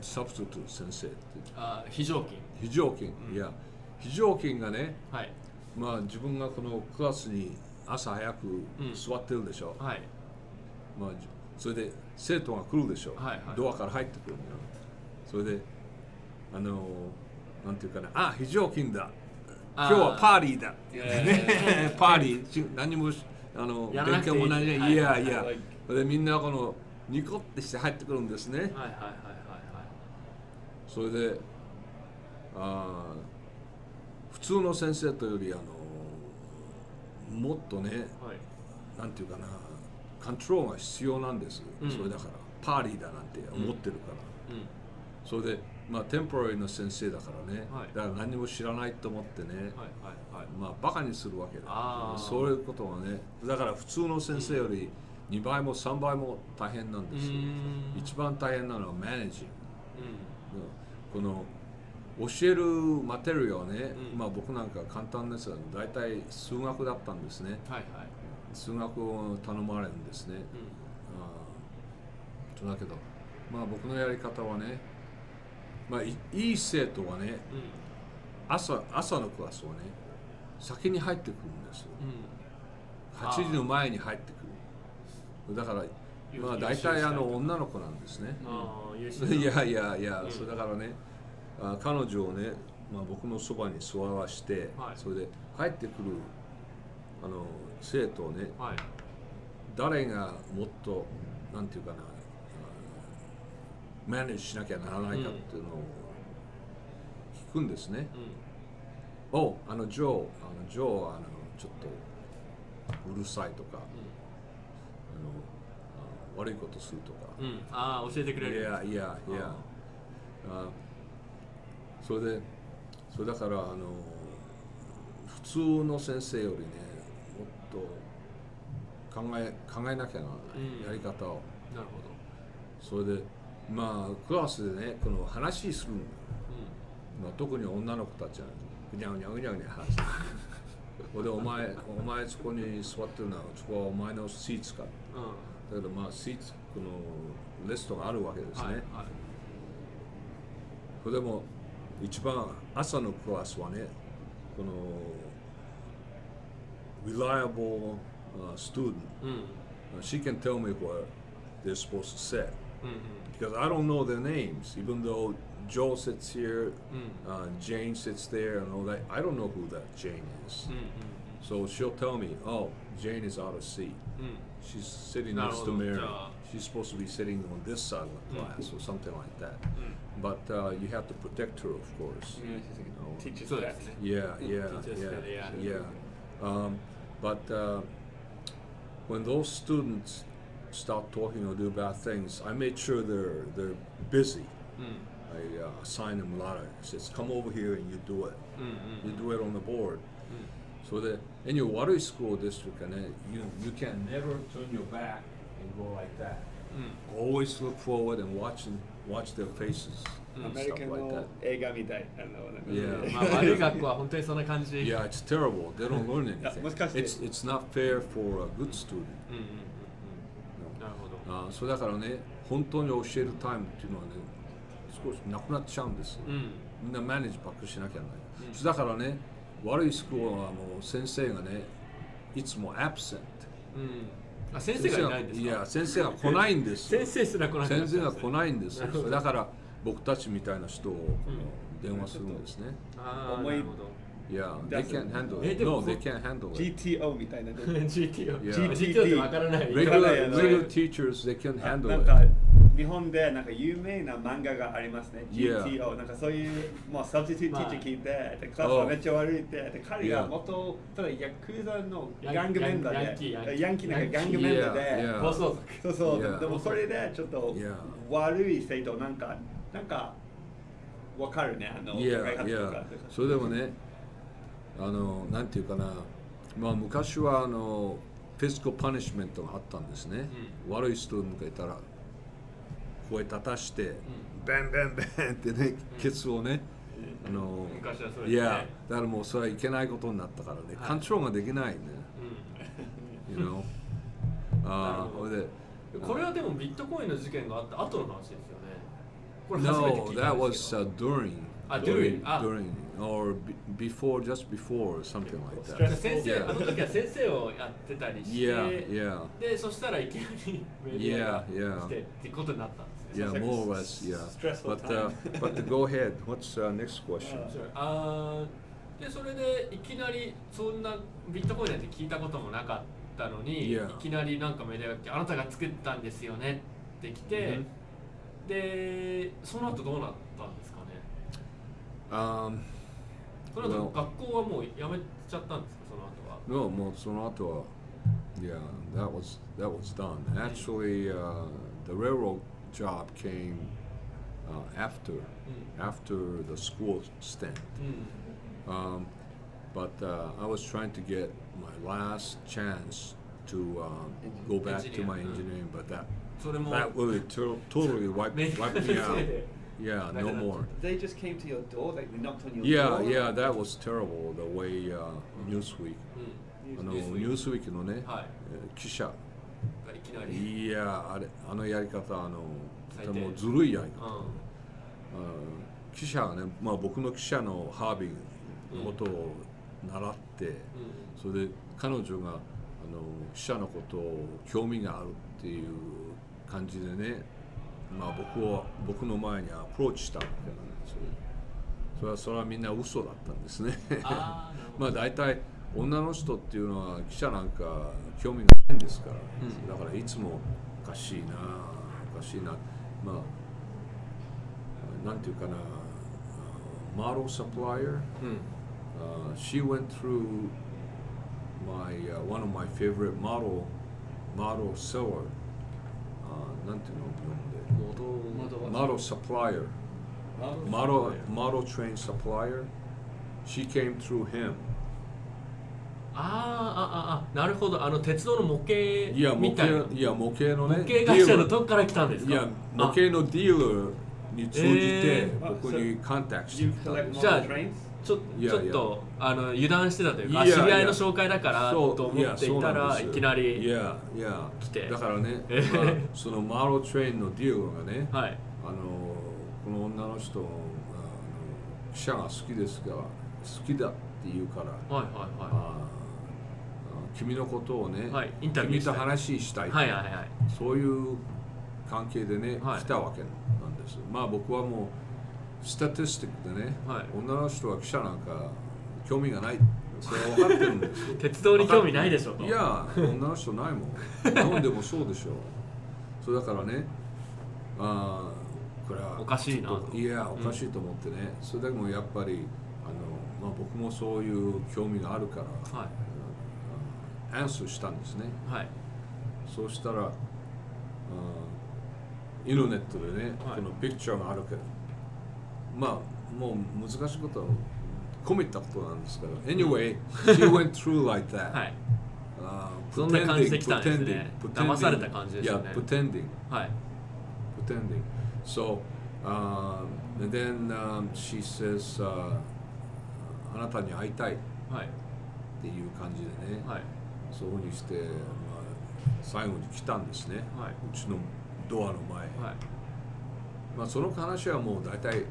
サブスティ先生って、あ非常勤。非常勤、うん。いや、非常勤がね、はい。まあ自分がこのクラスに朝早くうん。座ってるでしょ、はい。まあ、じそれで生徒が来るでしょ、はいはい。ドアから入ってくる。それで、あの、なんていうかな、あ、非常勤だ。今日はパーティーだね、パーティーし何もしあの勉強も何も、はい。いやいや、はい。それでみんなこのニコってして入ってくるんですね。はいはいはいはいはい。それで、あー普通の先生というよりあのもっとね、はい。なんていうかな、コントロールが必要なんです。うん。それだから、パーティーだなんて思ってるから。うん。それで、まあ、テンポラリーの先生だからね、はい。だから何も知らないと思ってね、はいはいはい。まあ、バカにするわけだ。そういうことはね。だから普通の先生より2倍も3倍も大変なんうですよ。一番大変なのはマネージングうこの教えるマテリアルはね、うん。まあ僕なんか簡単ですが大体数学だったんですね。はいはい。数学を頼まれるんですね。うあー。だけどまあ僕のやり方はねまあいいい生徒はね朝朝のクラスはね先に入ってくるんですよ。うん。8時の前に入ってくる。だからまあ大体あの女の子なんですね。いやいやいや、うんそうだからねあ彼女をね、まあ、僕のそばに座らして、はい。それで帰ってくるあの生徒をねはい。誰がもっとなんていうかなあマネージしなきゃならないかっていうのを聞くんですね、うん。おあのジョーあのジョーはあのちょっとうるさいとかあのあ悪いことするとか、うん。うんああ教えてくれる。いやいやいや。あそれでそれだからあの普通の先生よりねもっと考え考えなきゃならない、うん。やり方を。なるほそれでまあクラスでねこの話するんだよ、どまあ、特に女の子たちはぐにゃぐにゃぐにゃぐにゃ話す。それでお前お前そこに座ってるのはそこはお前のシーツか。うんうんだけどまあシーツこのレストがあるわけですね、はいはいそれでも一番朝のクラスはねこの reliable、uh, student うん。うん uh, she can tell me what they're supposed to say うん because I don't know their names, even though Joel sits here, mm. uh, Jane sits there, and all that. I don't know who that Jane is. Mm-hmm. So she'll tell me, oh, Jane is out of seat. Mm. She's sitting Not next to Mary. She's supposed to be sitting on this side of the class or something like that. But uh, you have to protect her, of course. Yeah, Yeah, yeah, yeah, yeah. yeah. Um, but uh, when those students start talking or do bad things, I made sure they're they're busy. うん I uh, assign them a lot of says, come over here and you do it. うんうん You do it on the board. So that in your water school district, and then you you can never turn your back and go like that. うん Always look forward and watch and watch their faces ア and メリカ stuff like の that. 映画みたい。あのなんか Yeah. まあ悪い学校は本当にそんな感じ Yeah, it's terrible. They don't learn anything. もしかして It's it's not fair for a good student. あーそれだからね、本当に教えるタイムっていうのはね、少しなくなっちゃうんですよ。うんみんなマネージばっかりしなきゃならない。うんそれだからね、悪いスクールはもう先生がね、いつも absent。うんあ先生がいないんですか？いや、先生が来ないんですよ。先生すら来なくなっちゃうん先生が来ないんですだから僕たちみたいな人をこの電話するんですね。ああ思ないるほど Yeah, they can't handle え it. No, they can't handle it. GTO みたいな。GTO Yeah. GTO ってわからない Regular, regular teachers, they can な handle ん it. か日本でなんか有名な漫画がありますね。Yeah. GTO なんかそういうもうサブスティティーチ聞いて、でクラス Oh. がめっちゃ悪いって、で彼が Yeah. 元ただヤクザのガングメンバーで、ーヤンキーなんかガングメンバー Yeah, でそうそう.でもそれでちょっと.悪い生徒なんかなんかわかるねあのえ方と.か。それでもね、あの、なんていうかな、まあ昔はあの、フィジカルパニッシュメントがあったんですね。悪い人がいたら、声立たして、ベンベンベンってね、ケツをね、あの、昔はそうですねいや、だからもうそれはいけないことになったからね、はいカントロールができないね。う You know? あで。んこれはでもビットコインの事件があった後の話ですよねこれ初めて No, 聞いた that んで was すけど uh, during. Ah, during. Ah. During. Or be, before, just before, or something like that. 先生 Yeah. あの時は先生をやってたりして Yeah, yeah. でそしたらいきなりメディアが Yeah, yeah. 来てってことになったんですね Yeah, more or less, yeah. stressful But uh, but go ahead. What's uh, next question? あーでそれでいきなりそんなビットコインなんて聞いたこともなかったのに、Yeah. いきなりなんかメディアが来てあなたが作ったんですよねって来て、でその後どうなったんですかね Um, その後 Well- 学校はもう辞めちゃったんですかその後は no, もうその後は yeah, that was that was done. Actually, uh, the railroad job came uh, after after the school stint. うん Um, but uh, I was trying to get my last chance to um, go back to my Engineer, mm. engineering, but that それも that really to- totally wiped, メディア wiped の me せい out. で yeah, no that. more. They just came to your door. They, knocked on your Yeah, door. yeah, that was terrible. The way uh, Newsweek, うんあの Newsweek ニュースウィークのね、はいえー記者、がいきなりいやあれあのやり方あのとてもずるいやり方。うあ記者がね、まあ僕の記者のハービーのことを習って、んうんそれで彼女があの記者のことを興味があるっていう感じでね、まあ僕を僕の前にアプローチしたわけなんですよ。それはそれはみんな嘘だったんですね。まあ大体女の人っていうのは記者なんか興味がないんですから、うん。だからいつもおかしいなおかしいな。まあなんていうかな。マロサプライヤーうん Uh, she went through my uh, one of my favorite model model seller. Uh, なんていうの？Model. Supplier. Model model train supplier. She came through him. あーあああなるほど。あの鉄道の模型いや模みたいな。型いや模型のね模型会社のどこから来たんですか？いや模型のディーラーに通じてえー。僕にコンタクトしてきたんです。じゃ?ちょちょっとあの油断してたというかいや知り合いの紹介だからと思っていたらいきなりいやいや。来て。だからね、えーまあ、そのマロトレインのディーラーがね、はい。あのこの女の人あの記者が好きですから好きだって言うから、はいはいはああ君のことをね、はいインタビュー君と話したい、いはいはいはい。そういう関係でね、はい。来たわけなんです。まあ僕はもうスタティスティックでね、はい。女の人は記者なんか興味がない。それは分かってるんですよ。鉄道に興味ないでしょと。いや女の人ないもん。日本でもそうでしょ。そうだからねあーこれはおかしいないやおかしいと思ってね、それでもやっぱりあの、まあ、僕もそういう興味があるから、はい。アンスしたんですね。はい。そうしたら、あーインターネットでね、はい。このピクチャーがあるけどまあもう難しいことは込めたことなんですけど Anyway, she went through like that、はい。あーそんな感じで来たんですね。騙された感じですよね。Yeah, pretending, はい。Pretending. So, um, and then um, she says, uh, あなたに会いたい。っはい。ていう感じでね、はい。そういうふうにして、まあ、最後に来たんですね、はい。うちのドアの前、はい。まあ、その話はもう大体、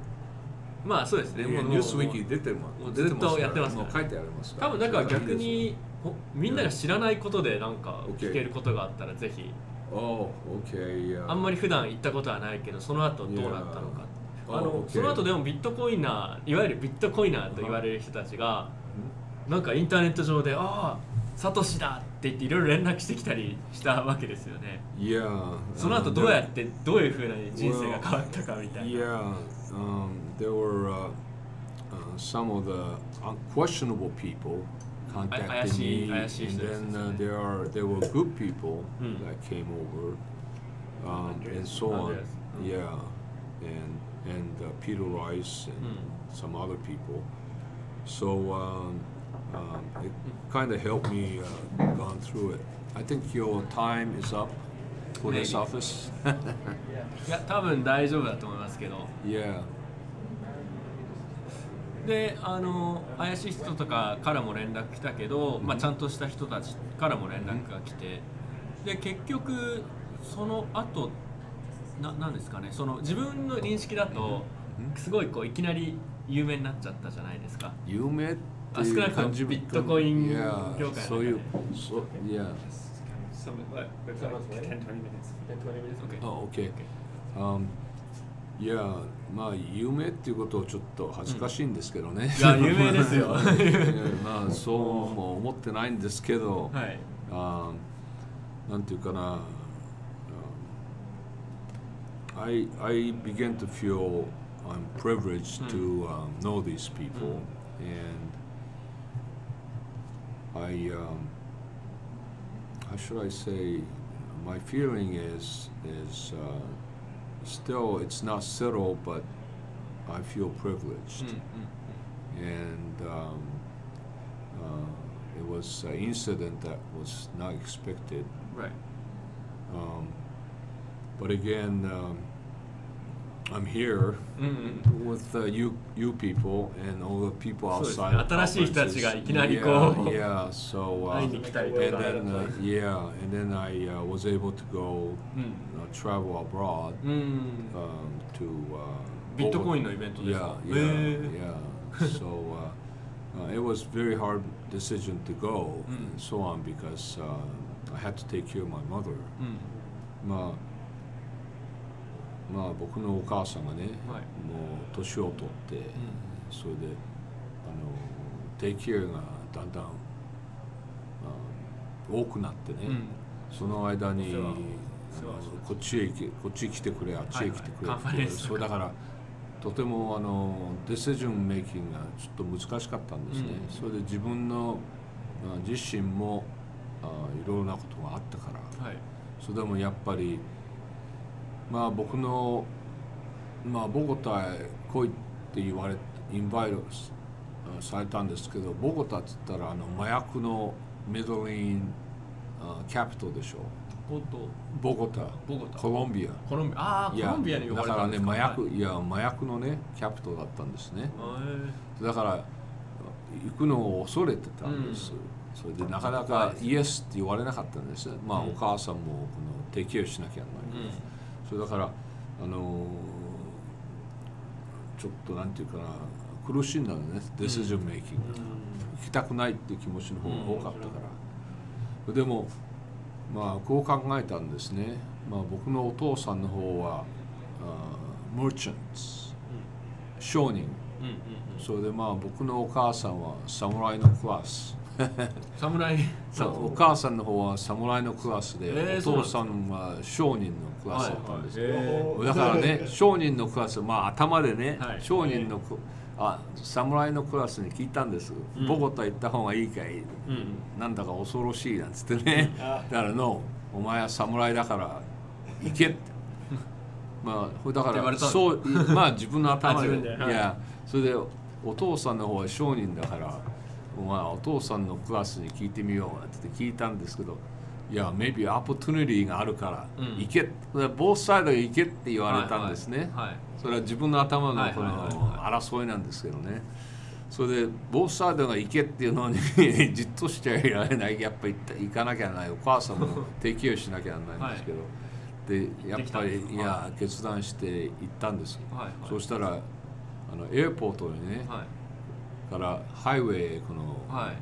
まあそうですね。もうニュースウィキ出てるもうずっとやってますから書いてありますから。多分だから逆にほみんなが知らないことでなんか聞けることがあったらぜひ。Oh, okay, yeah. あんまり普段行ったことはないけどその後どうなったのか。Yeah. あの Oh, okay. その後でもビットコイナーいわゆるビットコイナーと言われる人たちがなんかインターネット上で「ああサトシだ!」って言っていろいろ連絡してきたりしたわけですよね。Yeah. その後どうやってどういうふうな人生が変わったかみたいな。Yeah, um, there were uh, uh, some of the unquestionable people contacted I, I see, me, I see, and then uh, there are there were good people hmm. that came over, um, and so on. Yeah, and and uh, Peter Rice and hmm. some other people. So um, um it hmm. kind of helped me uh, gone through it. I think your time is up. For this office. いや多分大丈夫だと思いますけど。Yeah. であの怪しい人とかからも連絡来たけど、まあ、ちゃんとした人たちからも連絡が来て。で結局その後ななんですかね。その自分の認識だとすごいこういきなり有名になっちゃったじゃないですか。有名ってあ少なくとも感じビットコイン業界の中でそういうそういや Some, like, got like 10, 20 minutes. OK あ OK、um, いやまあ有名っていうことをちょっと恥ずかしいんですけどね、いや有名ですよまあそうも思ってないんですけど、はいあなんていうかな、um, I, I began to feel I'm privileged to um, know these people and I um, how should I say? My feeling is is uh, still it's not settled, but I feel privileged. Mm-hmm. And um, uh, it was an incident that was not expected. Right. Um, but again. Um, I'm here うんうん with uh, you you people and all the people そうですね outside. 新しい人たちがいきなりこう yeah, yeah. So uh, 会いに来たりとか and then uh, yeah, and then I uh, was able to go うん uh, travel abroad うん um, to uh, ビット over- コインのイベントです Yeah, か yeah, へー yeah. So uh, uh, it was very hard decision to go Mm. and so on because uh, I had to take care of my mother. うんまあ まあ僕のお母さんがね、はい。もう年を取って、それであのテイケアがだんだん、まあ、多くなってね、うん。その間にこっちへこっち来てくれあっちへ来てくれはいはいそうだからとてもあのディシジョンメイキングがちょっと難しかったんですね、うん。それで自分のまあ自身もあいろいろなことがあったから。はい。それでもやっぱりまあ僕のまあボゴタへ来いって言われインバイトされたんですけどボゴタって言ったらあの麻薬のミドリーンあキャピトルでしょ？ボゴタ。ボゴタ。コロンビア。コロンビア。ああコロンビアに呼ばれだからねたんですか？麻薬、はいい、や麻薬のねキャピトルだったんですね。へだから行くのを恐れてたんです、それでなかなかイエスって言われなかったんです。まあ、うん。お母さんもこの提供しなきゃならない、ーうんそれだからあのーちょっとなんていうかな苦しんだのねディシジョンメイキング、行きたくないっていう気持ちの方が多かったから、でもまあこう考えたんですね、まあ、僕のお父さんの方はマーチャンツ商人。うんうんうん。それでまあ僕のお母さんは侍のクラス 侍。さお母さんの方は侍のクラスで、えーお父さんは商人のクラスだったんです。よ、へだからね商人のクラスまあ頭でね、はい。商人のクあ侍のクラスに聞いたんです、うん。ボゴタ行った方がいいかい。ーうん。なんだか恐ろしいなんつってね。あ だからのお前は侍だから行けって。まあこれだからそういまあ自分の頭で。いやそれでお父さんの方は商人だからお前お父さんのクラスに聞いてみようなんて聞いたんですけどいや maybe opportunity があるからうん。行け。ボースサイドへ行けって言われたんですね、はいはいそれは自分の頭のこはいはいはいの争いなんですけどね。それでボースサイドが行けっていうのに じっとしちゃいられない。やっぱり行かなきゃならない。お母さんも提供しなきゃならないんですけど、でやっぱりいや決断して行ったんです、はいはい。そしたらあのエアポートにね、はいからハイウェイこのはい。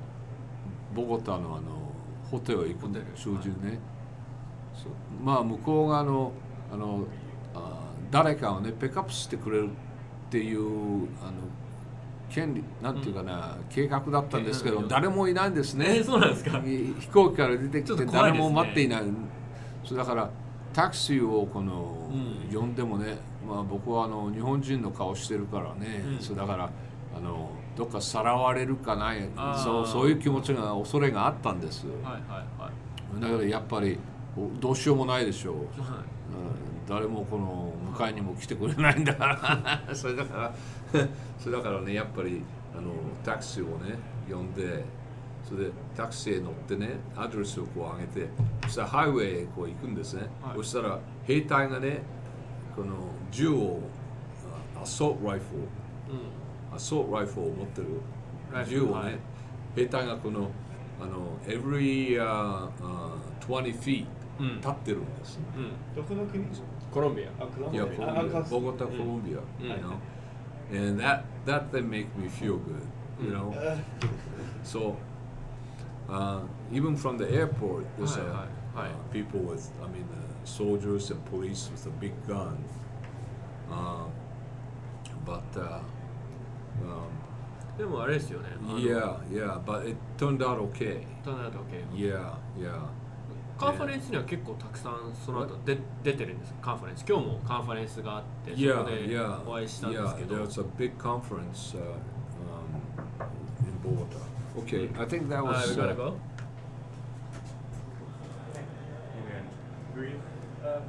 ボゴタのあのホテルへ行くホテル。中中ね、そう。まあ向こう側のあのあ誰かをねピックアップしてくれるっていうあの権利なんていうかな、計画だったんですけど、うん誰もいないんですね、えーそうなんですか？い飛行機から出てきて誰も待っていない。そうだからタクシーをこの、うん。呼んでもね、まあ、僕はあの日本人の顔してるからね、うん。そうだからあのどっかさらわれるかないそうそういう気持ちが恐れがあったんです。はいはいはい。だからやっぱりおどうしようもないでしょう、うんはい誰もこの迎えにも来てくれないんだから。それだから それだからねやっぱりあのタクシーをね呼んでそれでタクシーへ乗ってねアドレスをこう上げてそしたらハイウェイへこう行くんですね、はい。そしたら兵隊がねこの銃をアソートライフルアソートライフルを持ってるライフル銃をね、はい兵隊がこのあの every、uh, uh, 20 feet うん立ってるんです、うんうんどこの国コロンビアあ、コロンいや、ビア。コロンビア、あボゴタ、コロンビア、うん you know, and that that then make me feel good, you know. So, uh, even from the airport, there's uh, はいはいはい uh, people with, I mean, uh, soldiers and police with a big gun. Uh, but uh, um, でもあれですよね yeah, yeah, but it turned out okay. ターンアウト OK Yeah, yeah. カンファレンスには結構たくさんその後で出てるんですカンファレンス今日もカンファレンスがあってそ Yeah, こで yeah, お会いしたんで yeah. すけど There's a big conference uh, um, in Bogota. Okay, I think that Uh, was. we gotta uh,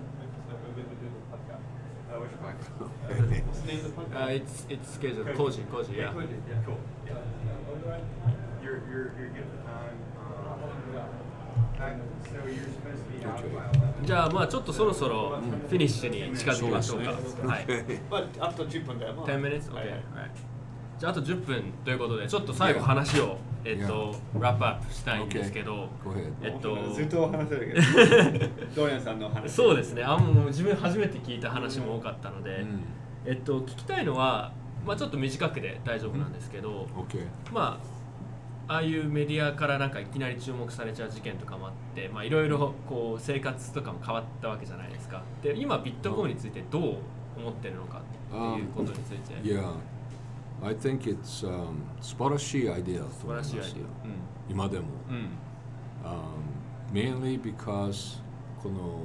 go? Uh, it's it's scheduled Koji Koji yeah Cool. Yeah. You're you're you're good at the time. Um, じゃあまあちょっとそろそろフィニッシュに近づきましょうか。はい。But あと10分だよ。10 minutes? Okay. はい Alright. じゃああと10分ということでちょっと最後話をえっとラップアップしたいんですけど.えっとずっと話せるけど。ドリアンさんの話。そうですねあもう自分初めて聞いた話も多かったので、うん。えっと聞きたいのはまあちょっと短くで大丈夫なんですけど、OK まあああいうメディアからなんかいきなり注目されちゃう事件とかもあってまあいろいろこう生活とかも変わったわけじゃないですか。で今ビットコインについてどう思ってるのかっていうことについて。Yeah I think it's、um, 素晴らしいアイデアだと思いますしいアイデ今でも、アうん um, mainly because この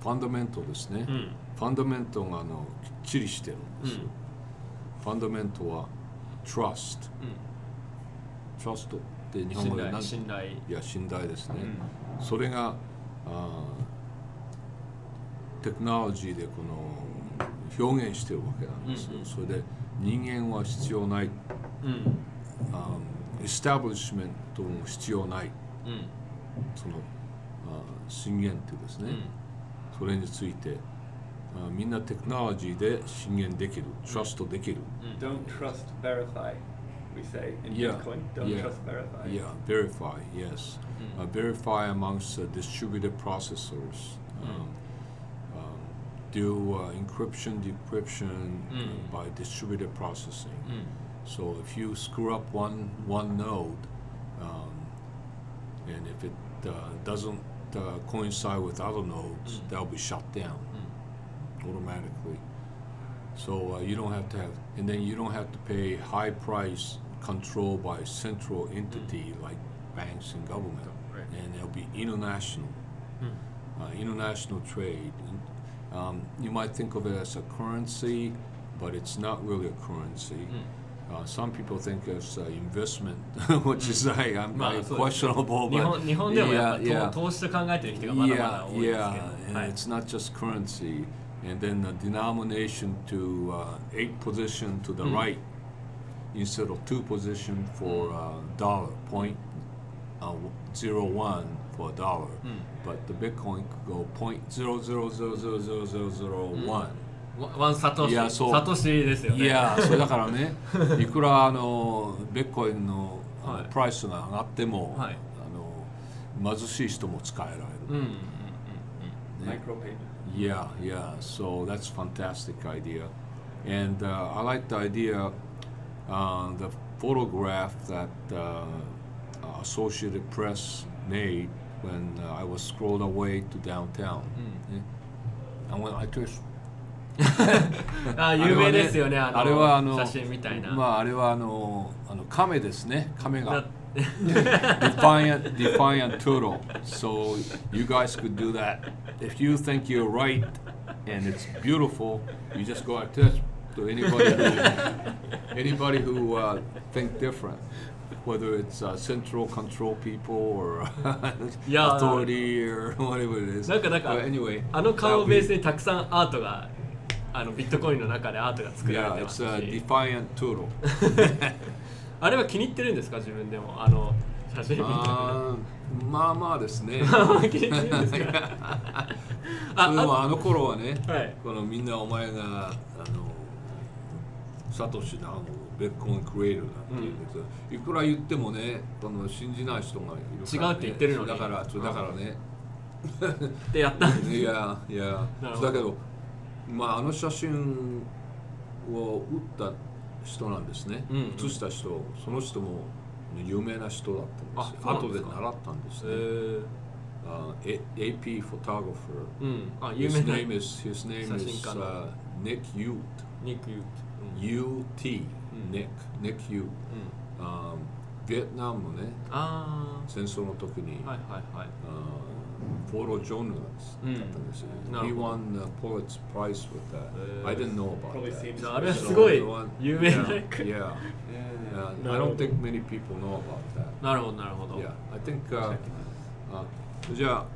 ファンダメントですね、うん。ファンダメントがあのきっちりしてるんですよ、うん。ファンダメントは trust うん。trust って日本信語で何？頼。信頼。いや信頼ですね、うそれがあーテクノロジーでこの表現してるわけなんですよ、うん。うん。それで人間は必要ないうんあーエスタブリッシュメントも必要ないうんそのあー信玄っていうですね、それについてあーみんなテクノロジーで信玄できる、トラストできる、Don't trust, verify. We say in Yeah, Bitcoin. Don't yeah, trust, verify. Yeah, verify, yes. Uh, verify amongst uh, distributed processors. Um, um, do uh, encryption, decryption uh, Mm. by distributed processing. うん So if you screw up one one node, um, and if it uh, doesn't uh, coincide with other nodes, Mm. that'll be shut down automatically. So uh, you don't have to have, and then you don't have to pay high price control by a central entity like banks and government, Right. and it'll be international, uh, international trade. Um, you might think of it as a currency, but it's not really a currency. Uh, some people think it's uh, investment, which is like I'm まあ like そうですね questionable. 日 but 本日本でもやっぱ yeah, 投投資と考えてる人がまだまだ yeah, 多いですけど yeah, and はい it's not just currency, and then the denomination to uh, eight position to the Mm. right instead of two position for uh, dollar point uh, zero one for a dollar, Mm. but the Bitcoin could go point zero zero zero zero zero zero zero Mm. one. ワワンサトシいやそうサトシですよねいやそれだからねいくらあのベッコインのプライスが上がっても、はいあの貧しい人も使えられる。Yeah, yeah. So that's fantastic idea, and uh, I like the idea, uh, the photograph that uh, Associated Press made when uh, I was scrolled away to downtown. Yeah. And when I just うんあ有名ですよねあのあれはあの写真みたいな、まああれはあのあの亀ですね。亀がな defiant defiant turtle. So you guys could do that. If you think you're right and it's beautiful, you just go like this to anybody who anybody who uh, think different. Whether it's uh, central control people or Yeah. authority or whatever it is. なんかなんか anyway, あの顔ベースにたくさんアートがあのビットコインの中でアートが作ら Yeah, れてます it's し a defiant turtle. あれは気に入ってるんですか自分でも？あの写真みたいなあーまあまあですね。気に入ってるんですか？あでもああの頃はね、はいこのみんなお前があのサトシだもベッコンクリエーだって言うんですけど、いくら言ってもねこの信じない人がいるから、ね、違うって言ってるのに。だからだからね、でやったんです いやいや。だけどまああの写真を打った人なんですね、うんうん。写した人その人も有名な人だったんですよ。あ後で習ったんですえね、ー。uh, AP photographer うん。あ有 His 名な name is his name 写 is 真家の。Uh, Nick Ute. ニックユー U-T. Nick. Nick Ute. うん Um, ビエトナムのねあ戦争の時に、あはいはいはい uh, フォトジョーナリストだったんですよ。うん He won the Pulitzer Prize with that. へー I didn't know about ゃああれはすごい有名な yeah, yeah. Uh, I don't ど think many people know about that. なるほどなるほど Yeah, I think uh, uh, じゃあ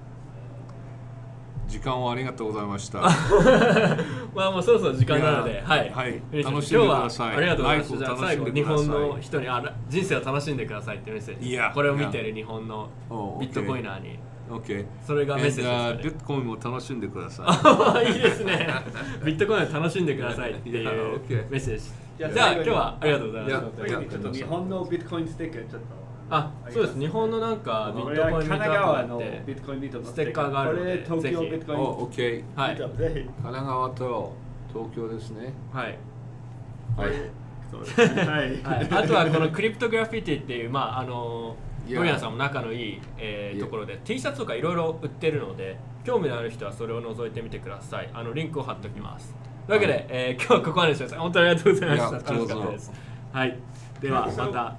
時間をありがとうございました。まあもうそろそろ時間なので、はい、はい楽しんでくだ今日さいはありがとうございました。じゃあ最後日本の人にあら人生を楽しんでくださいってメッセージ。いやこれを見てる日本の Oh, ビットコイナーに。OK。それがメッセージ And, uh, です、ね。ビットコインも楽しんでください。いいですね。ビットコインを楽しんでくださいっていうメッセージ。じゃああ今日はありがとうございまいやす。最後にちょっと日本のビットコインステッカーちょっと。あ、そうです。日本のなんかビットコインミートアップビットコインミートのステッカー。があるのでこれ東京ぜひビットコイン。ミ Oh, OK。ー。はい。神奈川と東京ですね。はい。はい。そうですね。はい。はい、あとはこのクリプトグラフィティっていう、まああのいや。ドリアンさんも仲のいい、えーところで T シャツとかいろいろ売ってるので興味のある人はそれを覗いてみてください。あのリンクを貼っておきます。というわけで、はい。えー今日はここまでにしてください本当にありがとうございました。楽しかったです。はい。ではまた